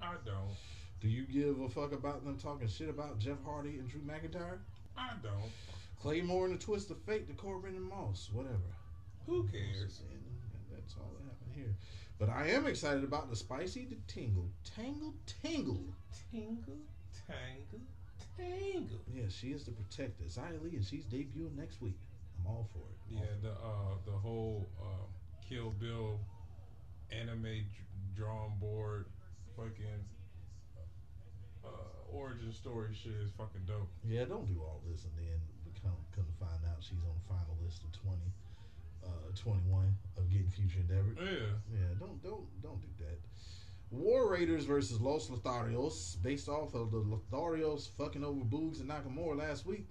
I don't. Do you give a fuck about them talking shit about Jeff Hardy and Drew McIntyre? I don't. Claymore and the Twist of Fate to Corbin and Moss, whatever. Who cares? And that's all that happened here. But I am excited about the spicy the tingle, tangle, tingle. Tingle, tangle, tangle. Yeah, she is the protector, Xia Li, and she's debuting next week. I'm all for it. I'm Yeah, the uh, the whole um, Kill Bill anime dr- drawn board, fucking uh, origin story shit is fucking dope. Yeah, don't do all this and then come, come to find out she's on the final list of 20, uh, 21 of getting future endeavor. Yeah. Yeah, don't don't don't do that. War Raiders versus Los Lotharios, based off of the Lotharios fucking over Boogs and Nakamura last week.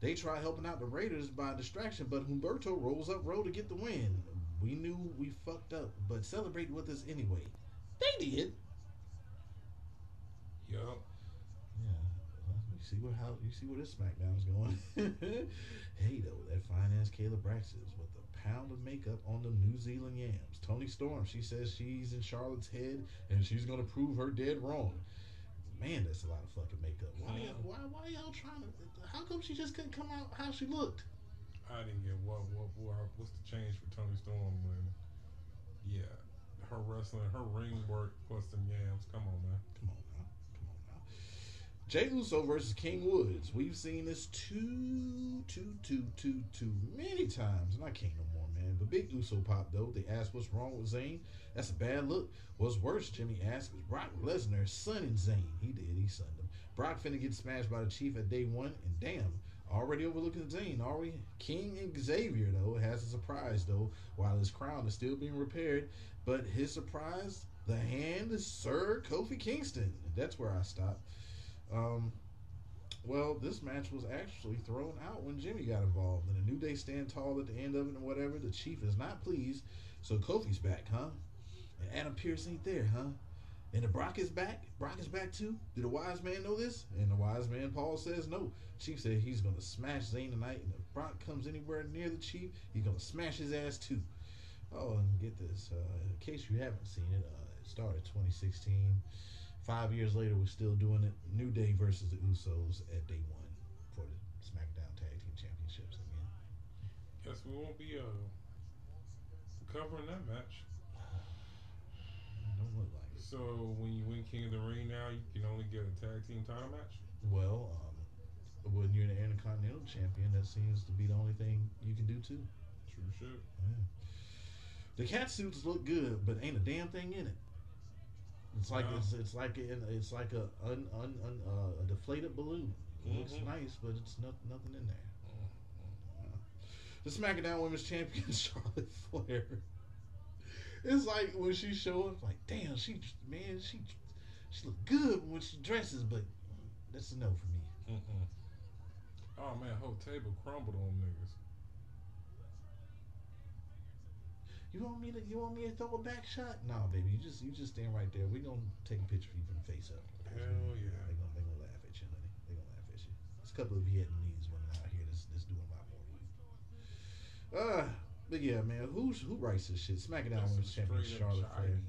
They try helping out the Raiders by distraction, but Humberto rolls up road to get the win. We knew we fucked up, but celebrate with us anyway. They did. Yup. Yeah, well, you see where how you see where this SmackDown's going. hey though, that finance Kayla Braxton with a pound of makeup on the New Zealand yams. Toni Storm, she says she's in Charlotte's head and she's gonna prove her dead wrong. Man, that's a lot of fucking makeup. Why, Yeah. Uh, why, why y'all trying to? How come she just couldn't come out how she looked? I didn't get what what what what's the change for Toni Storm when yeah her wrestling her ring work plus them yams. Come on man. Come on now. Come on now. Jey Uso versus King Woods. We've seen this too, too, too, too, too many times, and I can't no more, man. But Big Uso pop though. They asked what's wrong with Zayn. That's a bad look. What's worse, Jimmy asked, was Brock Lesnar sunning Zayn. He did. He sunned him. Brock finna get smashed by the Chief at day one, and damn. Already overlooking Zayn, are we? King and Xavier, though, has a surprise, though, while his crown is still being repaired. But his surprise, the hand is Sir Kofi Kingston. That's where I stop. Um, well, this match was actually thrown out when Jimmy got involved. And the New Day stand tall at the end of it and whatever. The Chief is not pleased. So Kofi's back, huh? And Adam Pearce ain't there, huh? And the Brock is back. Brock is back too. Did the wise man know this? And the wise man Paul says no. Chief said he's gonna smash Zayn tonight. And if Brock comes anywhere near the Chief, he's gonna smash his ass too. Oh, and get this. Uh, in case you haven't seen it, uh, it started 2016. Five years later, we're still doing it. New Day versus the Usos at day one for the SmackDown Tag Team Championships again. Guess we won't be uh covering that match. Don't look like it. So when you win King of the Ring now, you can only get a tag team title match. Well, um, when you're an Intercontinental Champion, that seems to be the only thing you can do too. True shit. Yeah. The cat suits look good, but ain't a damn thing in it. It's like No. it's, it's like a, it's like a un, un, un, uh, a deflated balloon. It looks Mhm. nice, but it's not, nothing in there. The SmackDown Women's Champion Charlotte Flair. It's like when she show up, like damn, she man, she she look good when she dresses, but that's a no for me. Mm-mm. Oh man, whole table crumbled on niggas. You want me to you want me to throw a back shot? No, baby, you just you just stand right there. We gonna take a picture of you from the face up. Hell yeah. They gonna they gonna laugh at you, honey. They gonna laugh at you. There's a couple of Vietnamese women out here that's, that's doing a lot more than you. Uh, but yeah, man, who's who writes this shit? SmackDown Women's Champion Charlotte Flair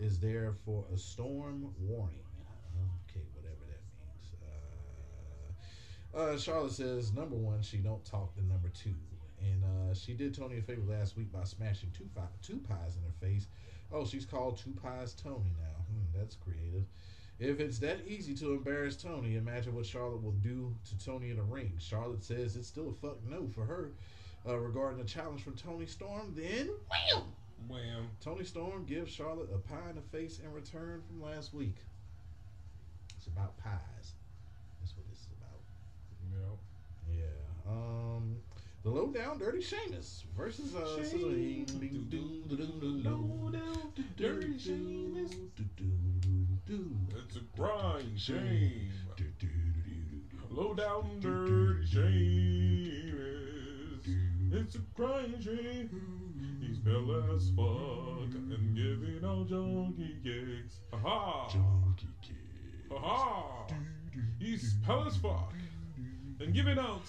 is there for a storm warning. Okay, whatever that means. Uh, uh, Charlotte says number one, she don't talk to number two, and uh, she did Toni a favor last week by smashing two fi- two pies in her face. Oh, she's called Two Pies Toni now. Hmm, that's creative. If it's that easy to embarrass Toni, imagine what Charlotte will do to Toni in the ring. Charlotte says it's still a fuck no for her uh, regarding the challenge from Toni Storm. Then, wham! Wham. Toni Storm gives Charlotte a pie in the face in return from last week. It's about pies. That's what this is about. Know. Yeah. Um, the low down dirty Sheamus versus uh. Sheamus. Low down Dirty Sheamus. It's a grind shame. Low down dirty shame. It's a crying shame. He's pale as fuck and giving out junkie kicks. Ha ha. Ha ha. He's pale as fuck And give it out.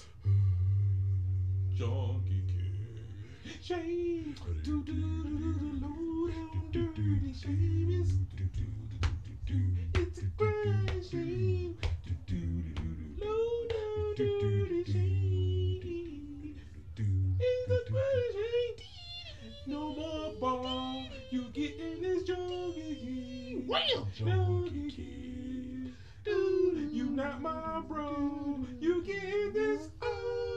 Junkie Kid. Shame. Do do do do do low down dirty shame. It's do do do do do. It's a crazy shame. Do do do do do low down dirty shame. It's a crazy shame. No more ball. You getting this junkie kid. Wham! Junkie. Dude, you not my bro. You get this oh,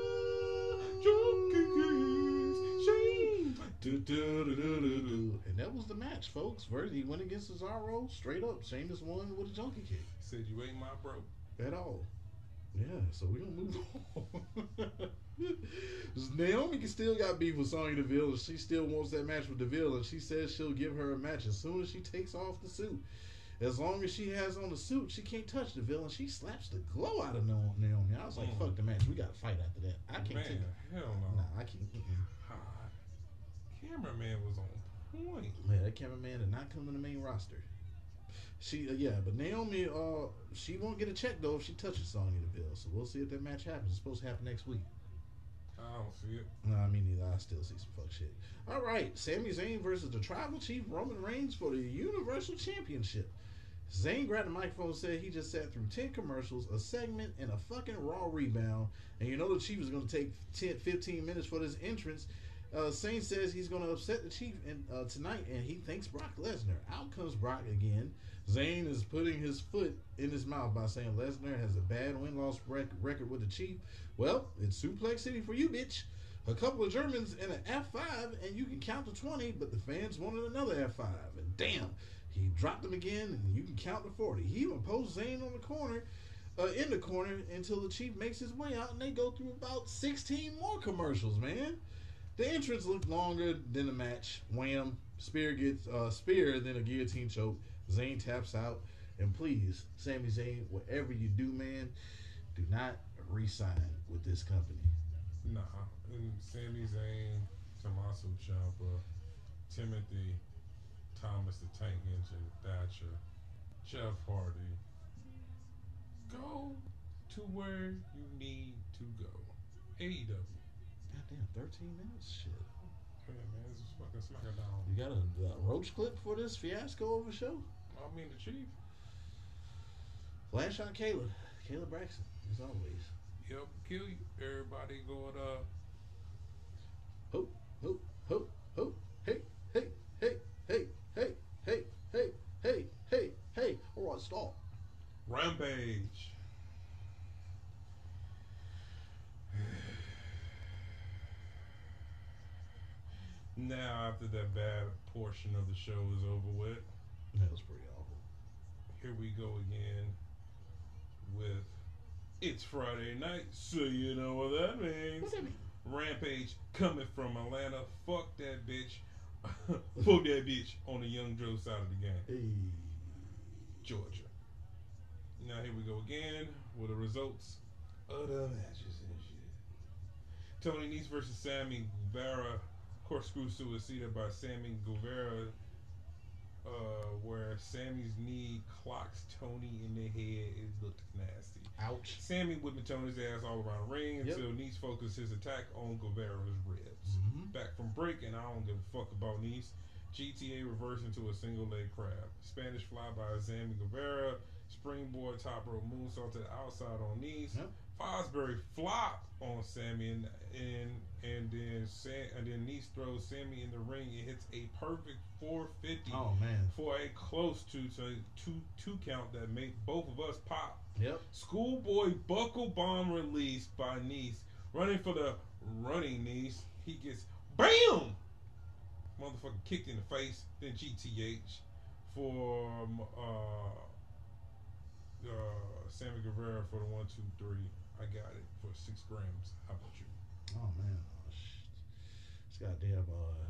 And that was the match, folks. He went against Cesaro straight up. Sheamus won with a junkie kick. Said you ain't my bro. At all. Yeah, so we're gonna move on. Naomi can still got beef with Sonya Deville, and she still wants that match with Deville, and she says she'll give her a match as soon as she takes off the suit. As long as she has on the suit, she can't touch Deville, and she slaps the glow out of No- Naomi. I was like, Mm. fuck the match. We got to fight after that. I can't Man, take it. hell no. Nah, I can't. Cameraman was on point. Man, that cameraman did not come in the main roster. She, uh, yeah, but Naomi, uh, she won't get a check though if she touches Sonya Deville. So we'll see if that match happens. It's supposed to happen next week. I don't see it. No, I mean neither. I still see some fuck shit. All right, Sami Zayn versus the Tribal Chief Roman Reigns for the Universal Championship. Zayn grabbed the microphone and said he just sat through 10 commercials, a segment, and a fucking Raw rebound. And you know the Chief is going to take 10, 15 minutes for this entrance. Uh, Zayn says he's going to upset the Chief in, uh, tonight, and he thanks Brock Lesnar. Out comes Brock again. Zayn is putting his foot in his mouth by saying Lesnar has a bad win loss rec- record with the Chief. Well, it's Suplex City for you, bitch. A couple of Germans and an F5, and you can count to 20, but the fans wanted another F5. And damn, he dropped him again, and you can count to 40. He even posed Zayn on the corner, uh, in the corner, until the Chief makes his way out, and they go through about 16 more commercials, man. The entrance looked longer than the match. Wham! Spear gets uh, spear, then a guillotine choke. Zayn taps out, and please, Sami Zayn, whatever you do, man, do not resign with this company. Nah. And Sami Zayn, Tommaso Ciampa, Timothy, Thomas the Tank Engine, Thatcher, Jeff Hardy. Go to where you need to go. AEW. Goddamn, 13 minutes? Shit. Yeah, man, this is fucking SmackDown. You got a, a roach clip for this fiasco of a show? I mean, the Chief. Flash on Caleb. Kayla Braxton, as always. Yep, kill you. Everybody going up. Ho, ho, ho, ho. Hey, hey, hey, hey, hey, hey, hey, hey, hey, hey. All right, stop. Rampage. Now, after that bad portion of the show is over with, That was pretty awful. here we go again with It's Friday night, so you know what that means. What's that mean? Rampage coming from Atlanta. Fuck that bitch. Fuck that bitch on the Young Joe side of the game. Hey. Georgia. Now here we go again with the results of the matches and shit. Tony Nese versus Sammy Guevara. Corkscrew suicida by Sammy Guevara. Uh, where Sammy's knee clocks Tony in the head. It looked nasty. Ouch. Sammy whipping Tony's ass all around the ring Yep. until Nese focused his attack on Guevara's ribs. Mhm. Back from break, and I don't give a fuck about Nice. GTA reversed into a single leg crab. Spanish fly by Sammy Guevara. Springboard top rope moonsault to the outside on Nice. Yep. Fosbury flop on Sammy and and and then Sam, and then Nice throws Sammy in the ring. It hits a perfect 450 Oh, man. for a close to to two two count that made both of us pop. Yep. Schoolboy buckle bomb released by Nice. Running for the running Nice. He gets BAM! Motherfucker kicked in the face. Then GTH for uh, uh, Sammy Guevara for the one, two, three. I got it for six grams. How about you? Oh, man. Oh, This goddamn, uh,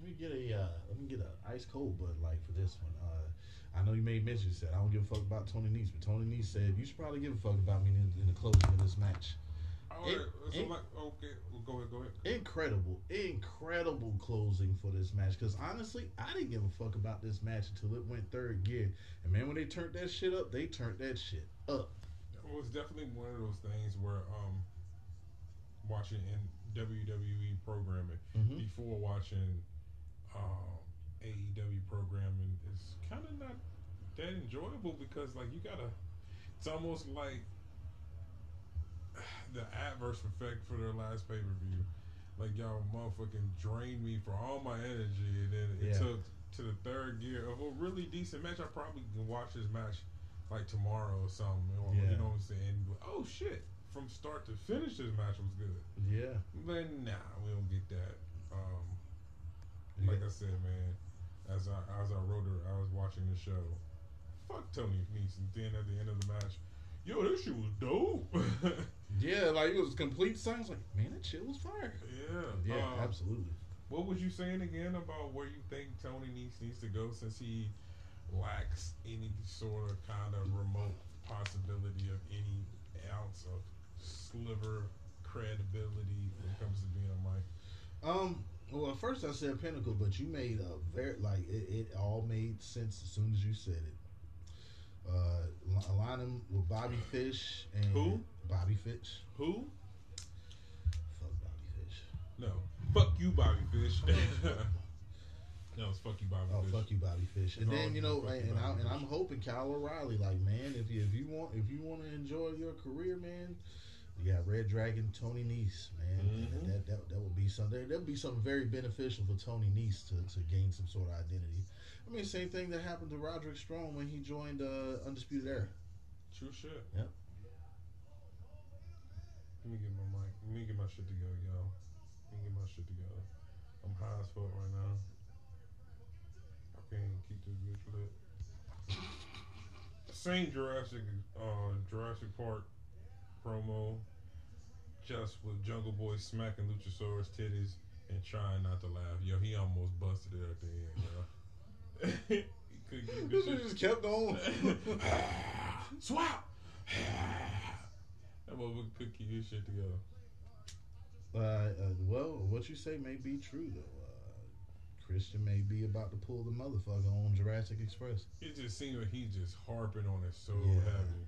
let me get a, uh, let me get a ice cold Bud Light for this one. Uh, I know you made mention, you said, I don't give a fuck about Tony Nese, but Tony Nese said, you should probably give a fuck about me in, in the closing of this match. It- it- like, okay, well, go ahead, go ahead. incredible, incredible closing for this match. Because honestly, I didn't give a fuck about this match until it went third gear. And man, when they turned that shit up, they turned that shit up. it was definitely one of those things where um, watching in WWE programming Mhm. before watching um, AEW programming is kind of not that enjoyable because like you gotta. It's almost like the adverse effect for their last pay per view. Like y'all motherfucking drained me for all my energy, and then it Yeah. took to the third gear of a really decent match. I probably can watch this match like tomorrow or something. Or, Yeah. You know what I'm saying? But, oh shit! From start to finish, this match was good. Yeah. But nah, we don't get that. Um, like I said, man, as I as I wrote it, I was watching the show. Fuck Tony Nese. And then at the end of the match, yo, this shit was dope. Yeah, like it was complete silence. Like, man, that shit was fire. yeah. Yeah, um, absolutely. What was you saying again about where you think Tony needs needs to go since he lacks any sort of kind of remote possibility of any ounce of sliver credibility when it comes to being a mic? Um. Well, first I said Pinnacle, but you made a very like it, it all made sense as soon as you said it. Uh, li- align him with Bobby Fish and Who? Bobby Fish. Who? Fuck Bobby Fish. No. Fuck you, Bobby Fish. no, it's fuck you, Bobby Oh, Fish. fuck you, Bobby Fish. And No, then you know, you, and, I, and I'm hoping Kyle O'Reilly, like man, if you if you want if you want to enjoy your career, man, you got Red Dragon, Tony Nese, man. Mhm. That, that that would be something. That would be something very beneficial for Tony Nese to, to gain some sort of identity. I mean, same thing that happened to Roderick Strong when he joined uh, Undisputed Era. True shit. Yep. Let me get my mic. Let me get my shit together, y'all. Let me get my shit together. I'm high as fuck right now. I can't keep this bitch lit. Same Jurassic, uh, Jurassic Park promo, just with Jungle Boy smacking Luchasaurus titties and trying not to laugh. Yo, he almost busted it at the end, yo. he couldn't keep This this shit shit just kept on. Swap. that motherfucker could keep his shit together. Uh, uh, well, what you say may be true though. Uh, Christian may be about to pull the motherfucker on Jurassic Express. It just seems like he's just harping on it so Yeah. heavy.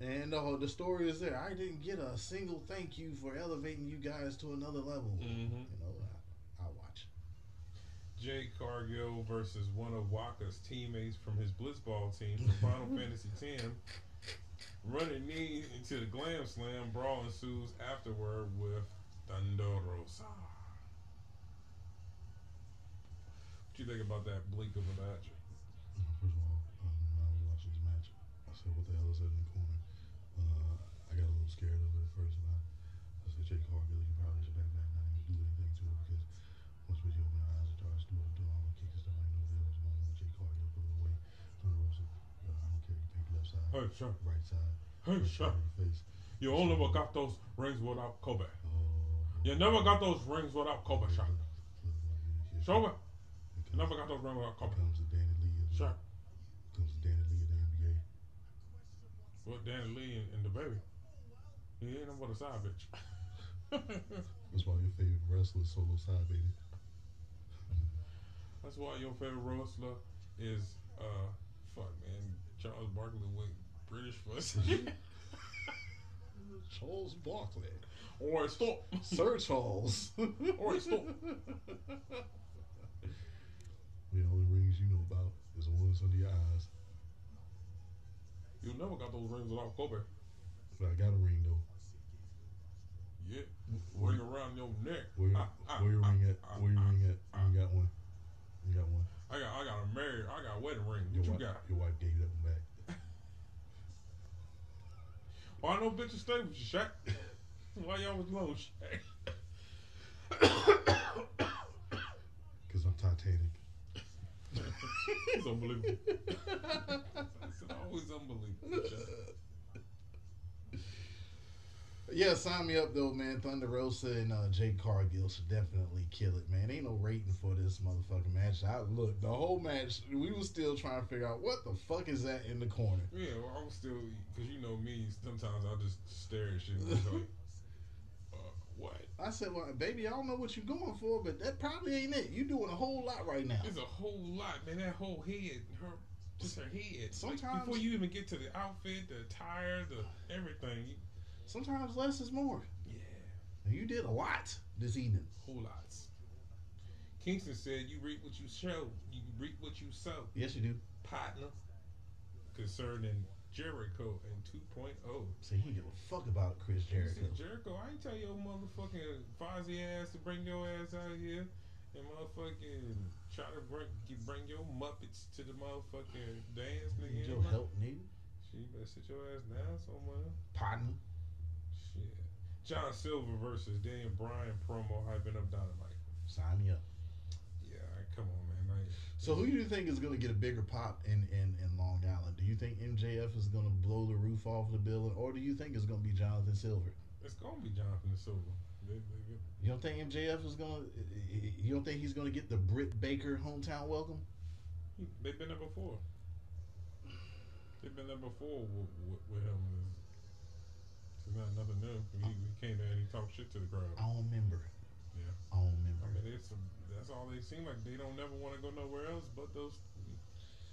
And the whole the story is there. I didn't get a single thank you for elevating you guys to another level. Mm-hmm. You know, I, I'll watch. Jade Cargill versus one of Wakka's teammates from his Blitzball team from Final Fantasy X. Running knee into the Glam Slam. Brawl ensues afterward with Thunder Rosa. What do you think about that bleak of a match? First of all, um, when I was watching this match, I said, "What the hell is that in the corner?" Uh, I got a little scared of it at first, and I, I said, "Jade Cargill, you probably should back back, not even do anything to it because once we open our eyes and starts doing doing all the kicks and stuff, I know the hell was going on with Jade Cargill. Put it away. Thunder Rosa, uh, I don't care. You left side, Hey, sure. right side, Hey, right sure. side your face. You only got those rings without Kobe. Oh, You never got those rings without Kobe, Look, Shaq. look, look, look, Show me. You never got those rings without Kobe. comes the Danny Lee comes the Danny Lee of the NBA. What Danny Lee and, and the baby? He ain't no but a side bitch. That's why your favorite wrestler is Solo Side, baby. That's why your favorite wrestler is uh fuck man Charles Barkley with British pussy. Charles Barkley. or stop. Sir Charles. Or stop. The only rings you know about is the ones under your eyes. You never got those rings without Kobe. But I got a ring though. Yeah. Ring around your neck. Where, Ah, ah, where your ah, ring at? ah, Where your ah, ring at? ah. You got one. You got one. I got I got a married I got a wedding ring. Your What you wife, got? Your wife gave that one back. Why no bitches stay with you, Shaq? Why y'all was alone, Shaq? Cause I'm Titanic. It's unbelievable. it's always unbelievable. Shaq. Yeah, sign me up though, man. Thunder Rosa and uh, Jade Cargill should definitely kill it, man. Ain't no rating for this motherfucking match. I look the whole match. We was still trying to figure out what the fuck is that in the corner. Yeah, well, I'm still because you know me. Sometimes I'll just stare at shit and like, uh, "What?" I said, well, baby, I don't know what you're going for, but that probably ain't it. You're doing a whole lot right now. It's a whole lot, man. That whole head, her Just her head. Like, Sometimes- before you even get to the outfit, the attire, the everything. Sometimes less is more. yeah, And you did a lot this evening. whole lots. Kingston said, "You reap what you show. You reap what you sow." Yes, you do. Partner. Concerning Jericho and 2.0. So he give a fuck about Chris Jericho. said, Jericho, I ain't tell your motherfucking Fozzy ass to bring your ass out here and motherfucking try to bring bring your Muppets to the motherfucking dance, nigga. Your help, nigga. You better sit your ass down somewhere. Partner. Shit. John Silver versus Daniel Bryan promo hyping up Dynamite. Sign me up. Yeah, come on, man. Like, So who do you think is going to get a bigger pop in, in, in Long Island? Do you think MJF is going to blow the roof off the building, or do you think it's going to be Jonathan Silver? it's gonna be Jonathan Silver. They, they, You don't think MJF is going to? You don't think he's going to get the Britt Baker hometown welcome? they've been there before. They've been there before with, with, with him. It's, it's not nothing new. He, he came there and he talked shit to the crowd. I don't remember. Yeah. I don't remember. I mean, it's that's all they seem like. They don't never want to go nowhere else but those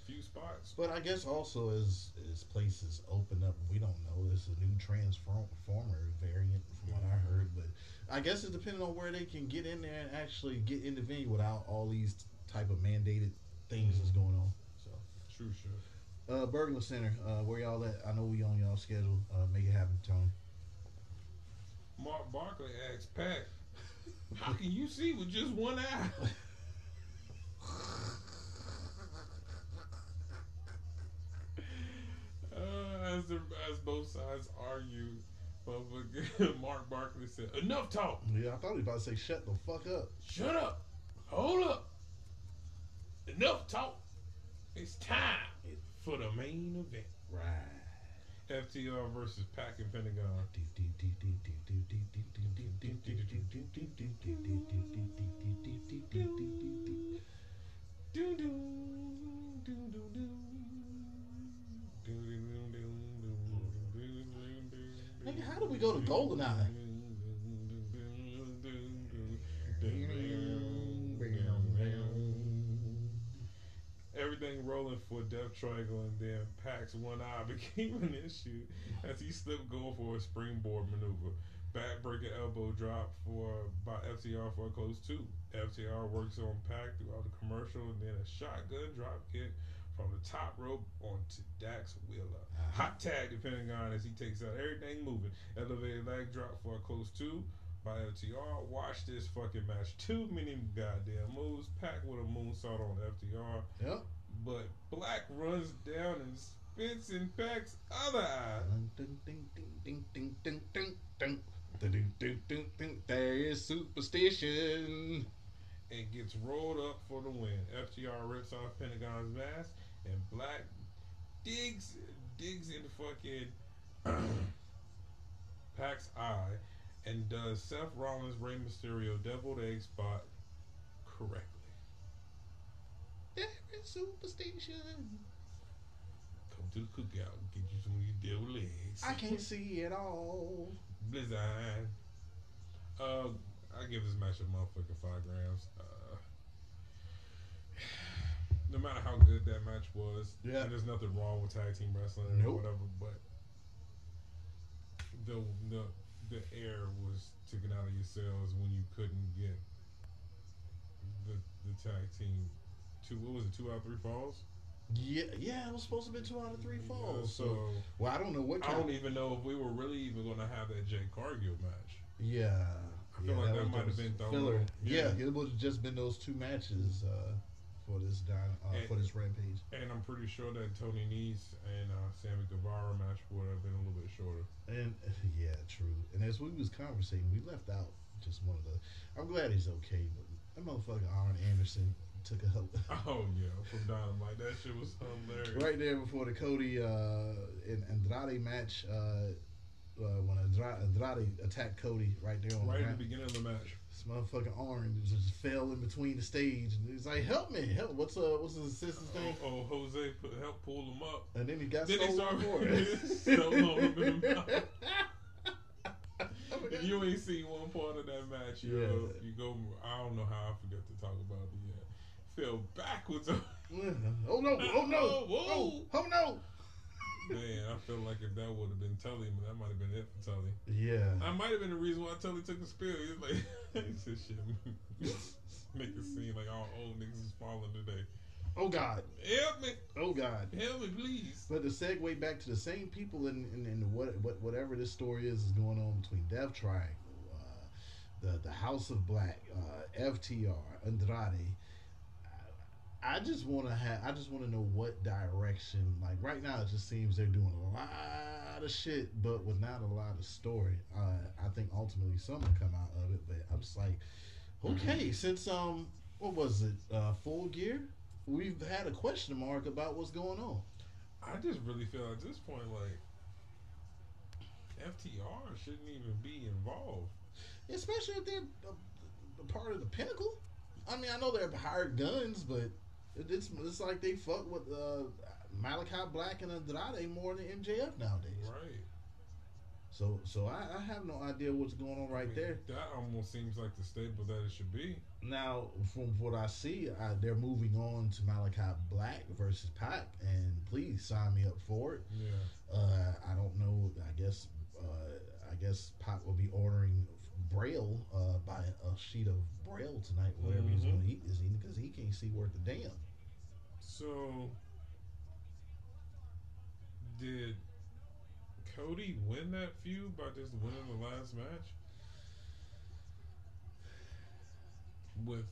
few spots. But I guess also as as places open up, we don't know. There's a new transformer variant from what I heard, but I guess it's depending on where they can get in there and actually get in the venue without all these type of mandated things that's going on. So, True shit. uh, Burglar Center, uh, where y'all at? I know we on y'all schedule. Uh, make it happen, Tony. Mark Barkley asked Pat, "How can you see with just one eye?" Uh, as the as both sides argue, motherfucker, Mark Barkley said, "Enough talk. Yeah, I thought he was about to say shut the fuck up. Shut up. Hold up. Enough talk. It's time for the main event. Right. FTR versus Pac and Pentagon. Nigga, how do we go to Goldeneye? Rolling for Death Triangle, and then Pac's one eye became an issue as he slipped going for a springboard maneuver. Backbreaker elbow drop for by FTR for a close two. FTR works on Pac throughout the commercial, and then a shotgun drop kick from the top rope onto Dax Wheeler. Ah. Hot tag the Pentagon as he takes out everything moving. Elevated leg drop for a close two by FTR. Watch this fucking match. Too many goddamn moves. Pac with a moonsault on FTR. Yep. But Black runs down and spits in Pac's other eye. There is superstition. and gets rolled up for the win. FTR rips off Pentagon's mask, and Black digs digs into fucking Pac's eye and does Seth Rollins Rey Mysterio deviled egg spot correctly. There is superstition. Come to the cookout and get you some of these deviled eggs. I can't see it all. Blizzard. Uh, I give this match a motherfucking five grams. Uh, no matter how good that match was, Yeah. and there's nothing wrong with tag team wrestling or whatever, but the the the air was taken out of your cells when you couldn't get the the tag team two. What was it? Two out of three falls. Yeah, yeah, it was supposed to be two out of three falls. so, so, well, I don't know what I don't even know if we were really even going to have that Jade Cargill match. yeah, I feel like that was might have been filler. Yeah. Yeah. it would have just been those two matches uh, for this uh, And- for this rampage. And I'm pretty sure that Tony Nese and uh, Sammy Guevara match would have been a little bit shorter. And yeah, true. And as we was conversating, we left out just one of the. I'm glad he's okay, but that motherfucker Arn Anderson took a Oh yeah, from Dynamite, that shit was hilarious. right there before the Cody uh, and Andrade match. Uh, uh, when Andrade, Andrade attacked Cody right there on the Right the at the beginning of the match. This motherfucking Arn just fell in between the stage, and he's like, "Help me! Help! What's uh, what's his assistant's name?" Oh, oh, Jose put, helped pull him up. And then he got Then they stolen started for stolen him in the mouth. If you ain't seen one part of that match, you Yeah. you go. I don't know how I forgot to talk about the fell backwards Oh no! Oh no! Oh, whoa. Oh, oh no! Man, I feel like if that would have been Tully, that might have been it for Tully. Yeah. I might have been the reason why Tully took the spill. He was like, he said shit. Make it seem like all old niggas is falling today. Oh God. Help me. Oh God. Help me, please. But to segue back to the same people in, in, in what, what whatever this story is is going on between Death Triangle, uh, the the House of Black, uh, FTR, Andrade. I just want to have. I just want to know what direction. Like right now, it just seems they're doing a lot of shit, but with not a lot of story. Uh, I think ultimately something will come out of it, but I'm just like, okay, since um, what was it? Uh, Full Gear. We've had a question mark about what's going on. I just really feel at this point like FTR shouldn't even be involved. especially if they're a, a part of the pinnacle. I mean, I know they're hired guns, but it's it's like they fuck with uh, Malakai Black and Andrade more than MJF nowadays. Right. So so I, I have no idea what's going on I right mean, there. That almost seems like the stable that it should be. Now, from what I see, uh, they're moving on to Malakai Black versus Pac, and please sign me up for it. Yeah. Uh, I don't know. I guess uh, I guess Pac will be ordering Braille uh, by a sheet of Braille tonight, whatever he's Mhm. going to eat this evening, because he can't see worth a damn. So did Cody win that feud by just winning the last match? With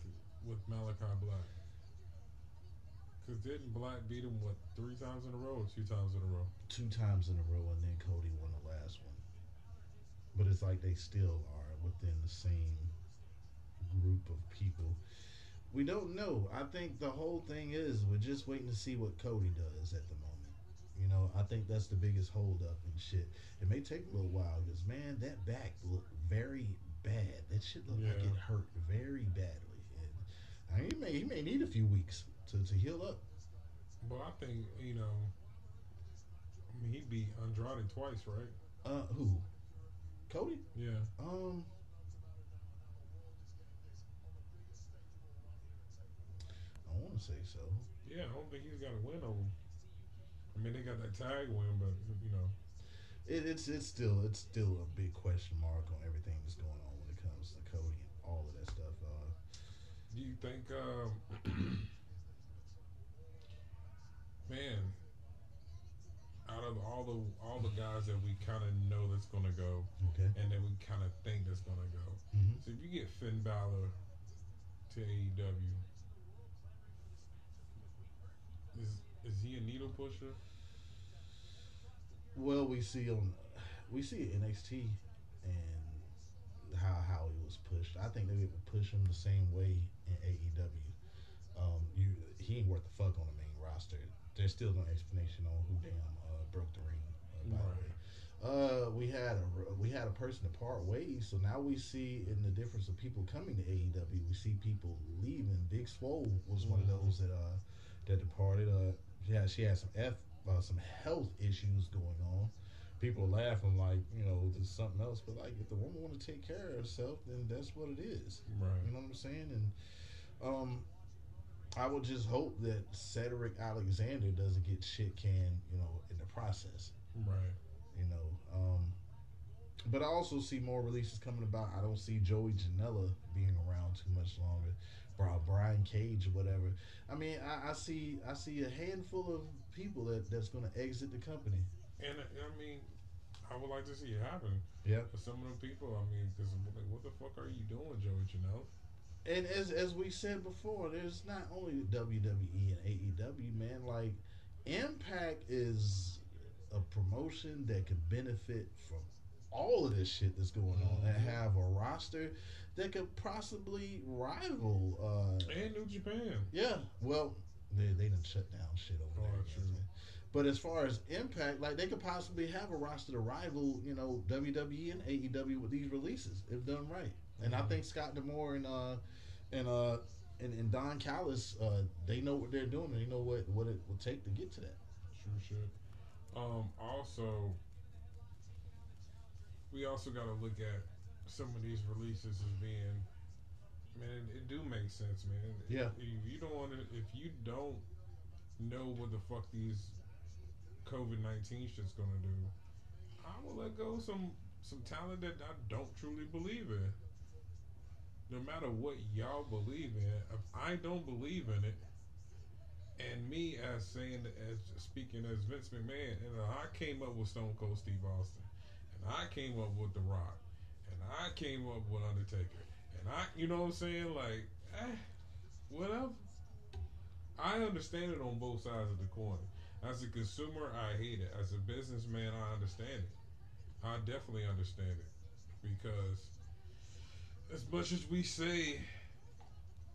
with Malakai Black. Cause didn't Black beat him what three times in a row or two times in a row? Two times in a row, and then Cody won the last one. But it's like they still are within the same group of people. We don't know. I think the whole thing is we're just waiting to see what Cody does at the moment. You know, I think that's the biggest holdup and shit. It may take a little while because man, that back looked very bad. That shit looked like it hurt very badly. And I mean, he may he may need a few weeks to, to heal up. But I think, you know I mean he beat Andrade twice, right? Uh, who? Cody? Yeah. Um. I want to say so. Yeah, I don't think he's got a win over him. I mean they got that tag win, but you know. It, it's it's still it's still a big question mark on everything that's going on when it comes to Cody and all of that stuff. Uh, Do you think, um, man, out of all the all the guys that we kind of know that's gonna go, okay. and then we kind of think that's gonna go, hmm so if you get Finn Balor to AEW, is is he a needle pusher? Well, we see on we see NXT and how how he was pushed. I think they would have to push him the same way in AEW. Um, you he ain't worth the fuck on the main roster. There's still no explanation on who damn uh, broke the ring. Uh, by the way, uh, we had a we had a person to part ways. So now we see in the difference of people coming to AEW, we see people leaving. Big Swole was one of Mhm. those that uh that departed. Uh, yeah, she had some f uh, some health issues going on. People are laughing like you know there's something else, but like if the woman want to take care of herself, then that's what it is. Right. You know what I'm saying? And um, I would just hope that Cedric Alexander doesn't get shit canned, you know, in the process. Right. You know, um, but I also see more releases coming about. I don't see Joey Janela being around too much longer. Bro, Brian Cage or whatever. I mean, I, I see I see a handful of people that that's going to exit the company. And uh, I mean, I would like to see it happen. Yeah. For some of them people, I mean, because like, what the fuck are you doing, Joey Janela? And as as we said before, there's not only WWE and AEW, man. Like Impact is a promotion that could benefit from all of this shit that's going on and Mhm. have a roster that could possibly rival. Uh, And New Japan. yeah, well, they they didn't shut down shit over Oh, there. true. But as far as Impact, like they could possibly have a roster to rival, you know, WWE and AEW with these releases if done right. And I Mhm. think Scott D'Amore and uh and uh and, and Don Callis, uh, they know what they're doing and they know what what it will take to get to that. True shit. Um, also, we also got to look at some of these releases as being, man, it, it do make sense, man. Yeah. If you don't want to, if you don't know what the fuck these COVID nineteen shit's gonna do, I will let go some some talent that I don't truly believe in. No matter what y'all believe in, if I don't believe in it, and me as saying as speaking as Vince McMahon, and I came up with Stone Cold Steve Austin, I came up with The Rock, and I came up with Undertaker, and I, you know what I'm saying, like, eh, whatever. I understand it on both sides of the coin. As a consumer, I hate it. As a businessman, I understand it. I definitely understand it because as much as we say,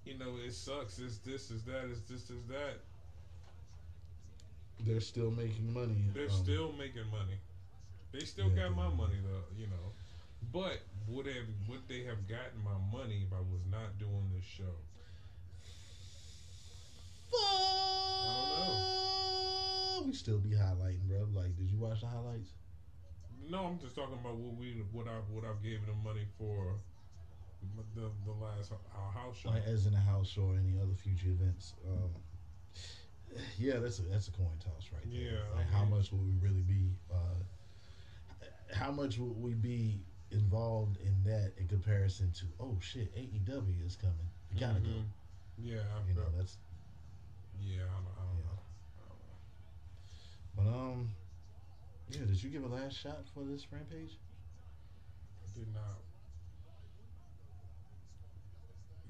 you know, it sucks, it's this, is that, it's this, is that, They're still making money. they're um, still making money. They still Yeah, got my money though, you know. But would have would they have gotten my money if I was not doing this show? Fuck. We still be highlighting, bro. Like, did you watch the highlights? No, I'm just talking about what we what I what I've given them money for the the last our house show. Like, as in a house show or any other future events. Um, yeah, that's a that's a coin toss right there. Yeah, I Like, how much will we really be? Uh, how much will we be involved in that in comparison to? Oh shit, AEW is coming. We gotta Mhm. Yeah, I go. You know, that's. yeah, I don't, I don't Yeah. know. I don't know. But um, yeah. Did you give a last shot for this rampage? I did not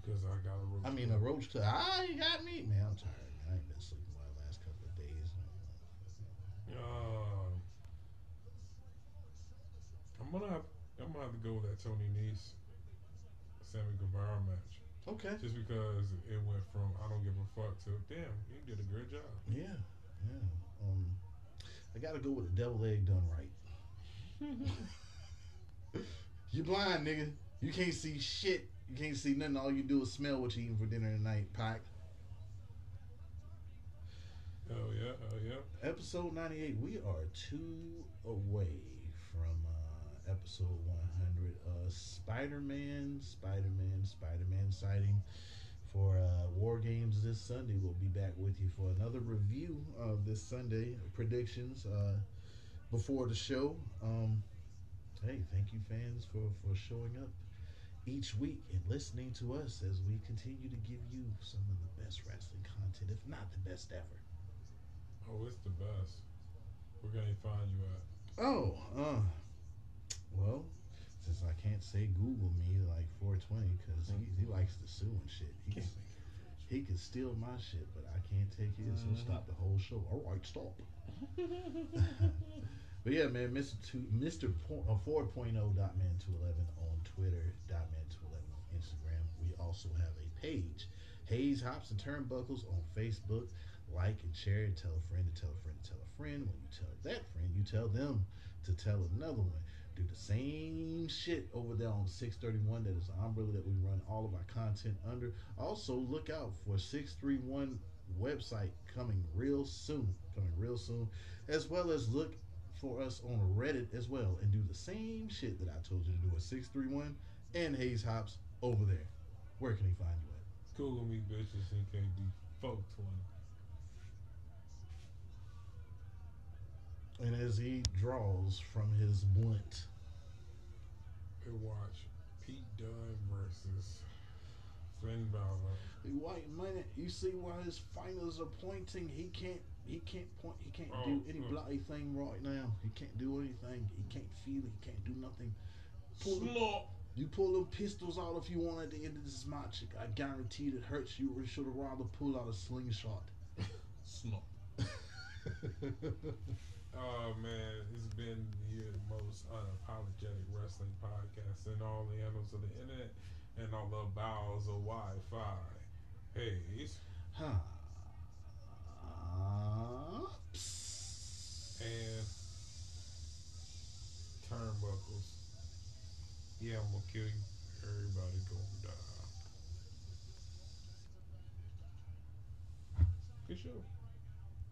because I got a roach. I mean, a roach to ah, you got me, man. I'm tired. Man. I ain't been sleeping the last couple of days. Uh, I'm gonna have, I'm gonna have to go with that Tony Nese, Sammy Guevara match, Okay. just because it went from I don't give a fuck to damn, you did a great job. Yeah, yeah. Um, I gotta go with the devil egg done right. you blind, nigga. You can't see shit. You can't see nothing. All you do is smell what you eating for dinner tonight, Pac. Oh yeah, oh yeah. Episode 98. We are two away episode 100. Uh, Spider Man, Spider Man, Spider Man sighting for uh, War Games this Sunday. We'll be back with you for another review of this Sunday predictions uh, before the show. Um, hey, thank you, fans, for, for showing up each week and listening to us as we continue to give you some of the best wrestling content, if not the best ever. Oh, it's the best. Where can I find you at? Oh, uh, well, since I can't say Google me like 420 because he, he likes to sue and shit. He can, he can steal my shit, but I can't take his. He'll Mhm. stop the whole show. All right, stop. But yeah, man, Mr. Two, Mr. Po- uh, 4.0 dot man 211 on Twitter, dot man 211 on Instagram. We also have a page, Hayes Hops and Turnbuckles on Facebook. Like and share it. Tell a friend to tell a friend to tell a friend. When you tell that friend, you tell them to tell another one. Do the same shit over there on 631. That is the umbrella that we run all of our content under. Also, look out for 631 website coming real soon. Coming real soon. As well as look for us on Reddit as well and do the same shit that I told you to do at 631 and Hayes Hops over there. Where can he find you at? Google me, bitches, NKD. Folk 20. And as he draws from his blunt, And watch Pete Dunne versus Finn Balor. the white man, you see why his fingers are pointing. He can't. He can't point. He can't do Oh, any uh. bloody thing right now. He can't do anything. He can't feel. He can't do nothing. Pull the, Slop. you pull them pistols out if you want at the end of this match. I guarantee it hurts. You You should have rather pull out a slingshot. Slop. Oh man, it's been the most unapologetic wrestling podcast in all the annals of the internet and all the bowels of Wi-Fi. Hayes Hops. and turnbuckles. Yeah, I'm gonna kill you. Everybody gonna die. Good show.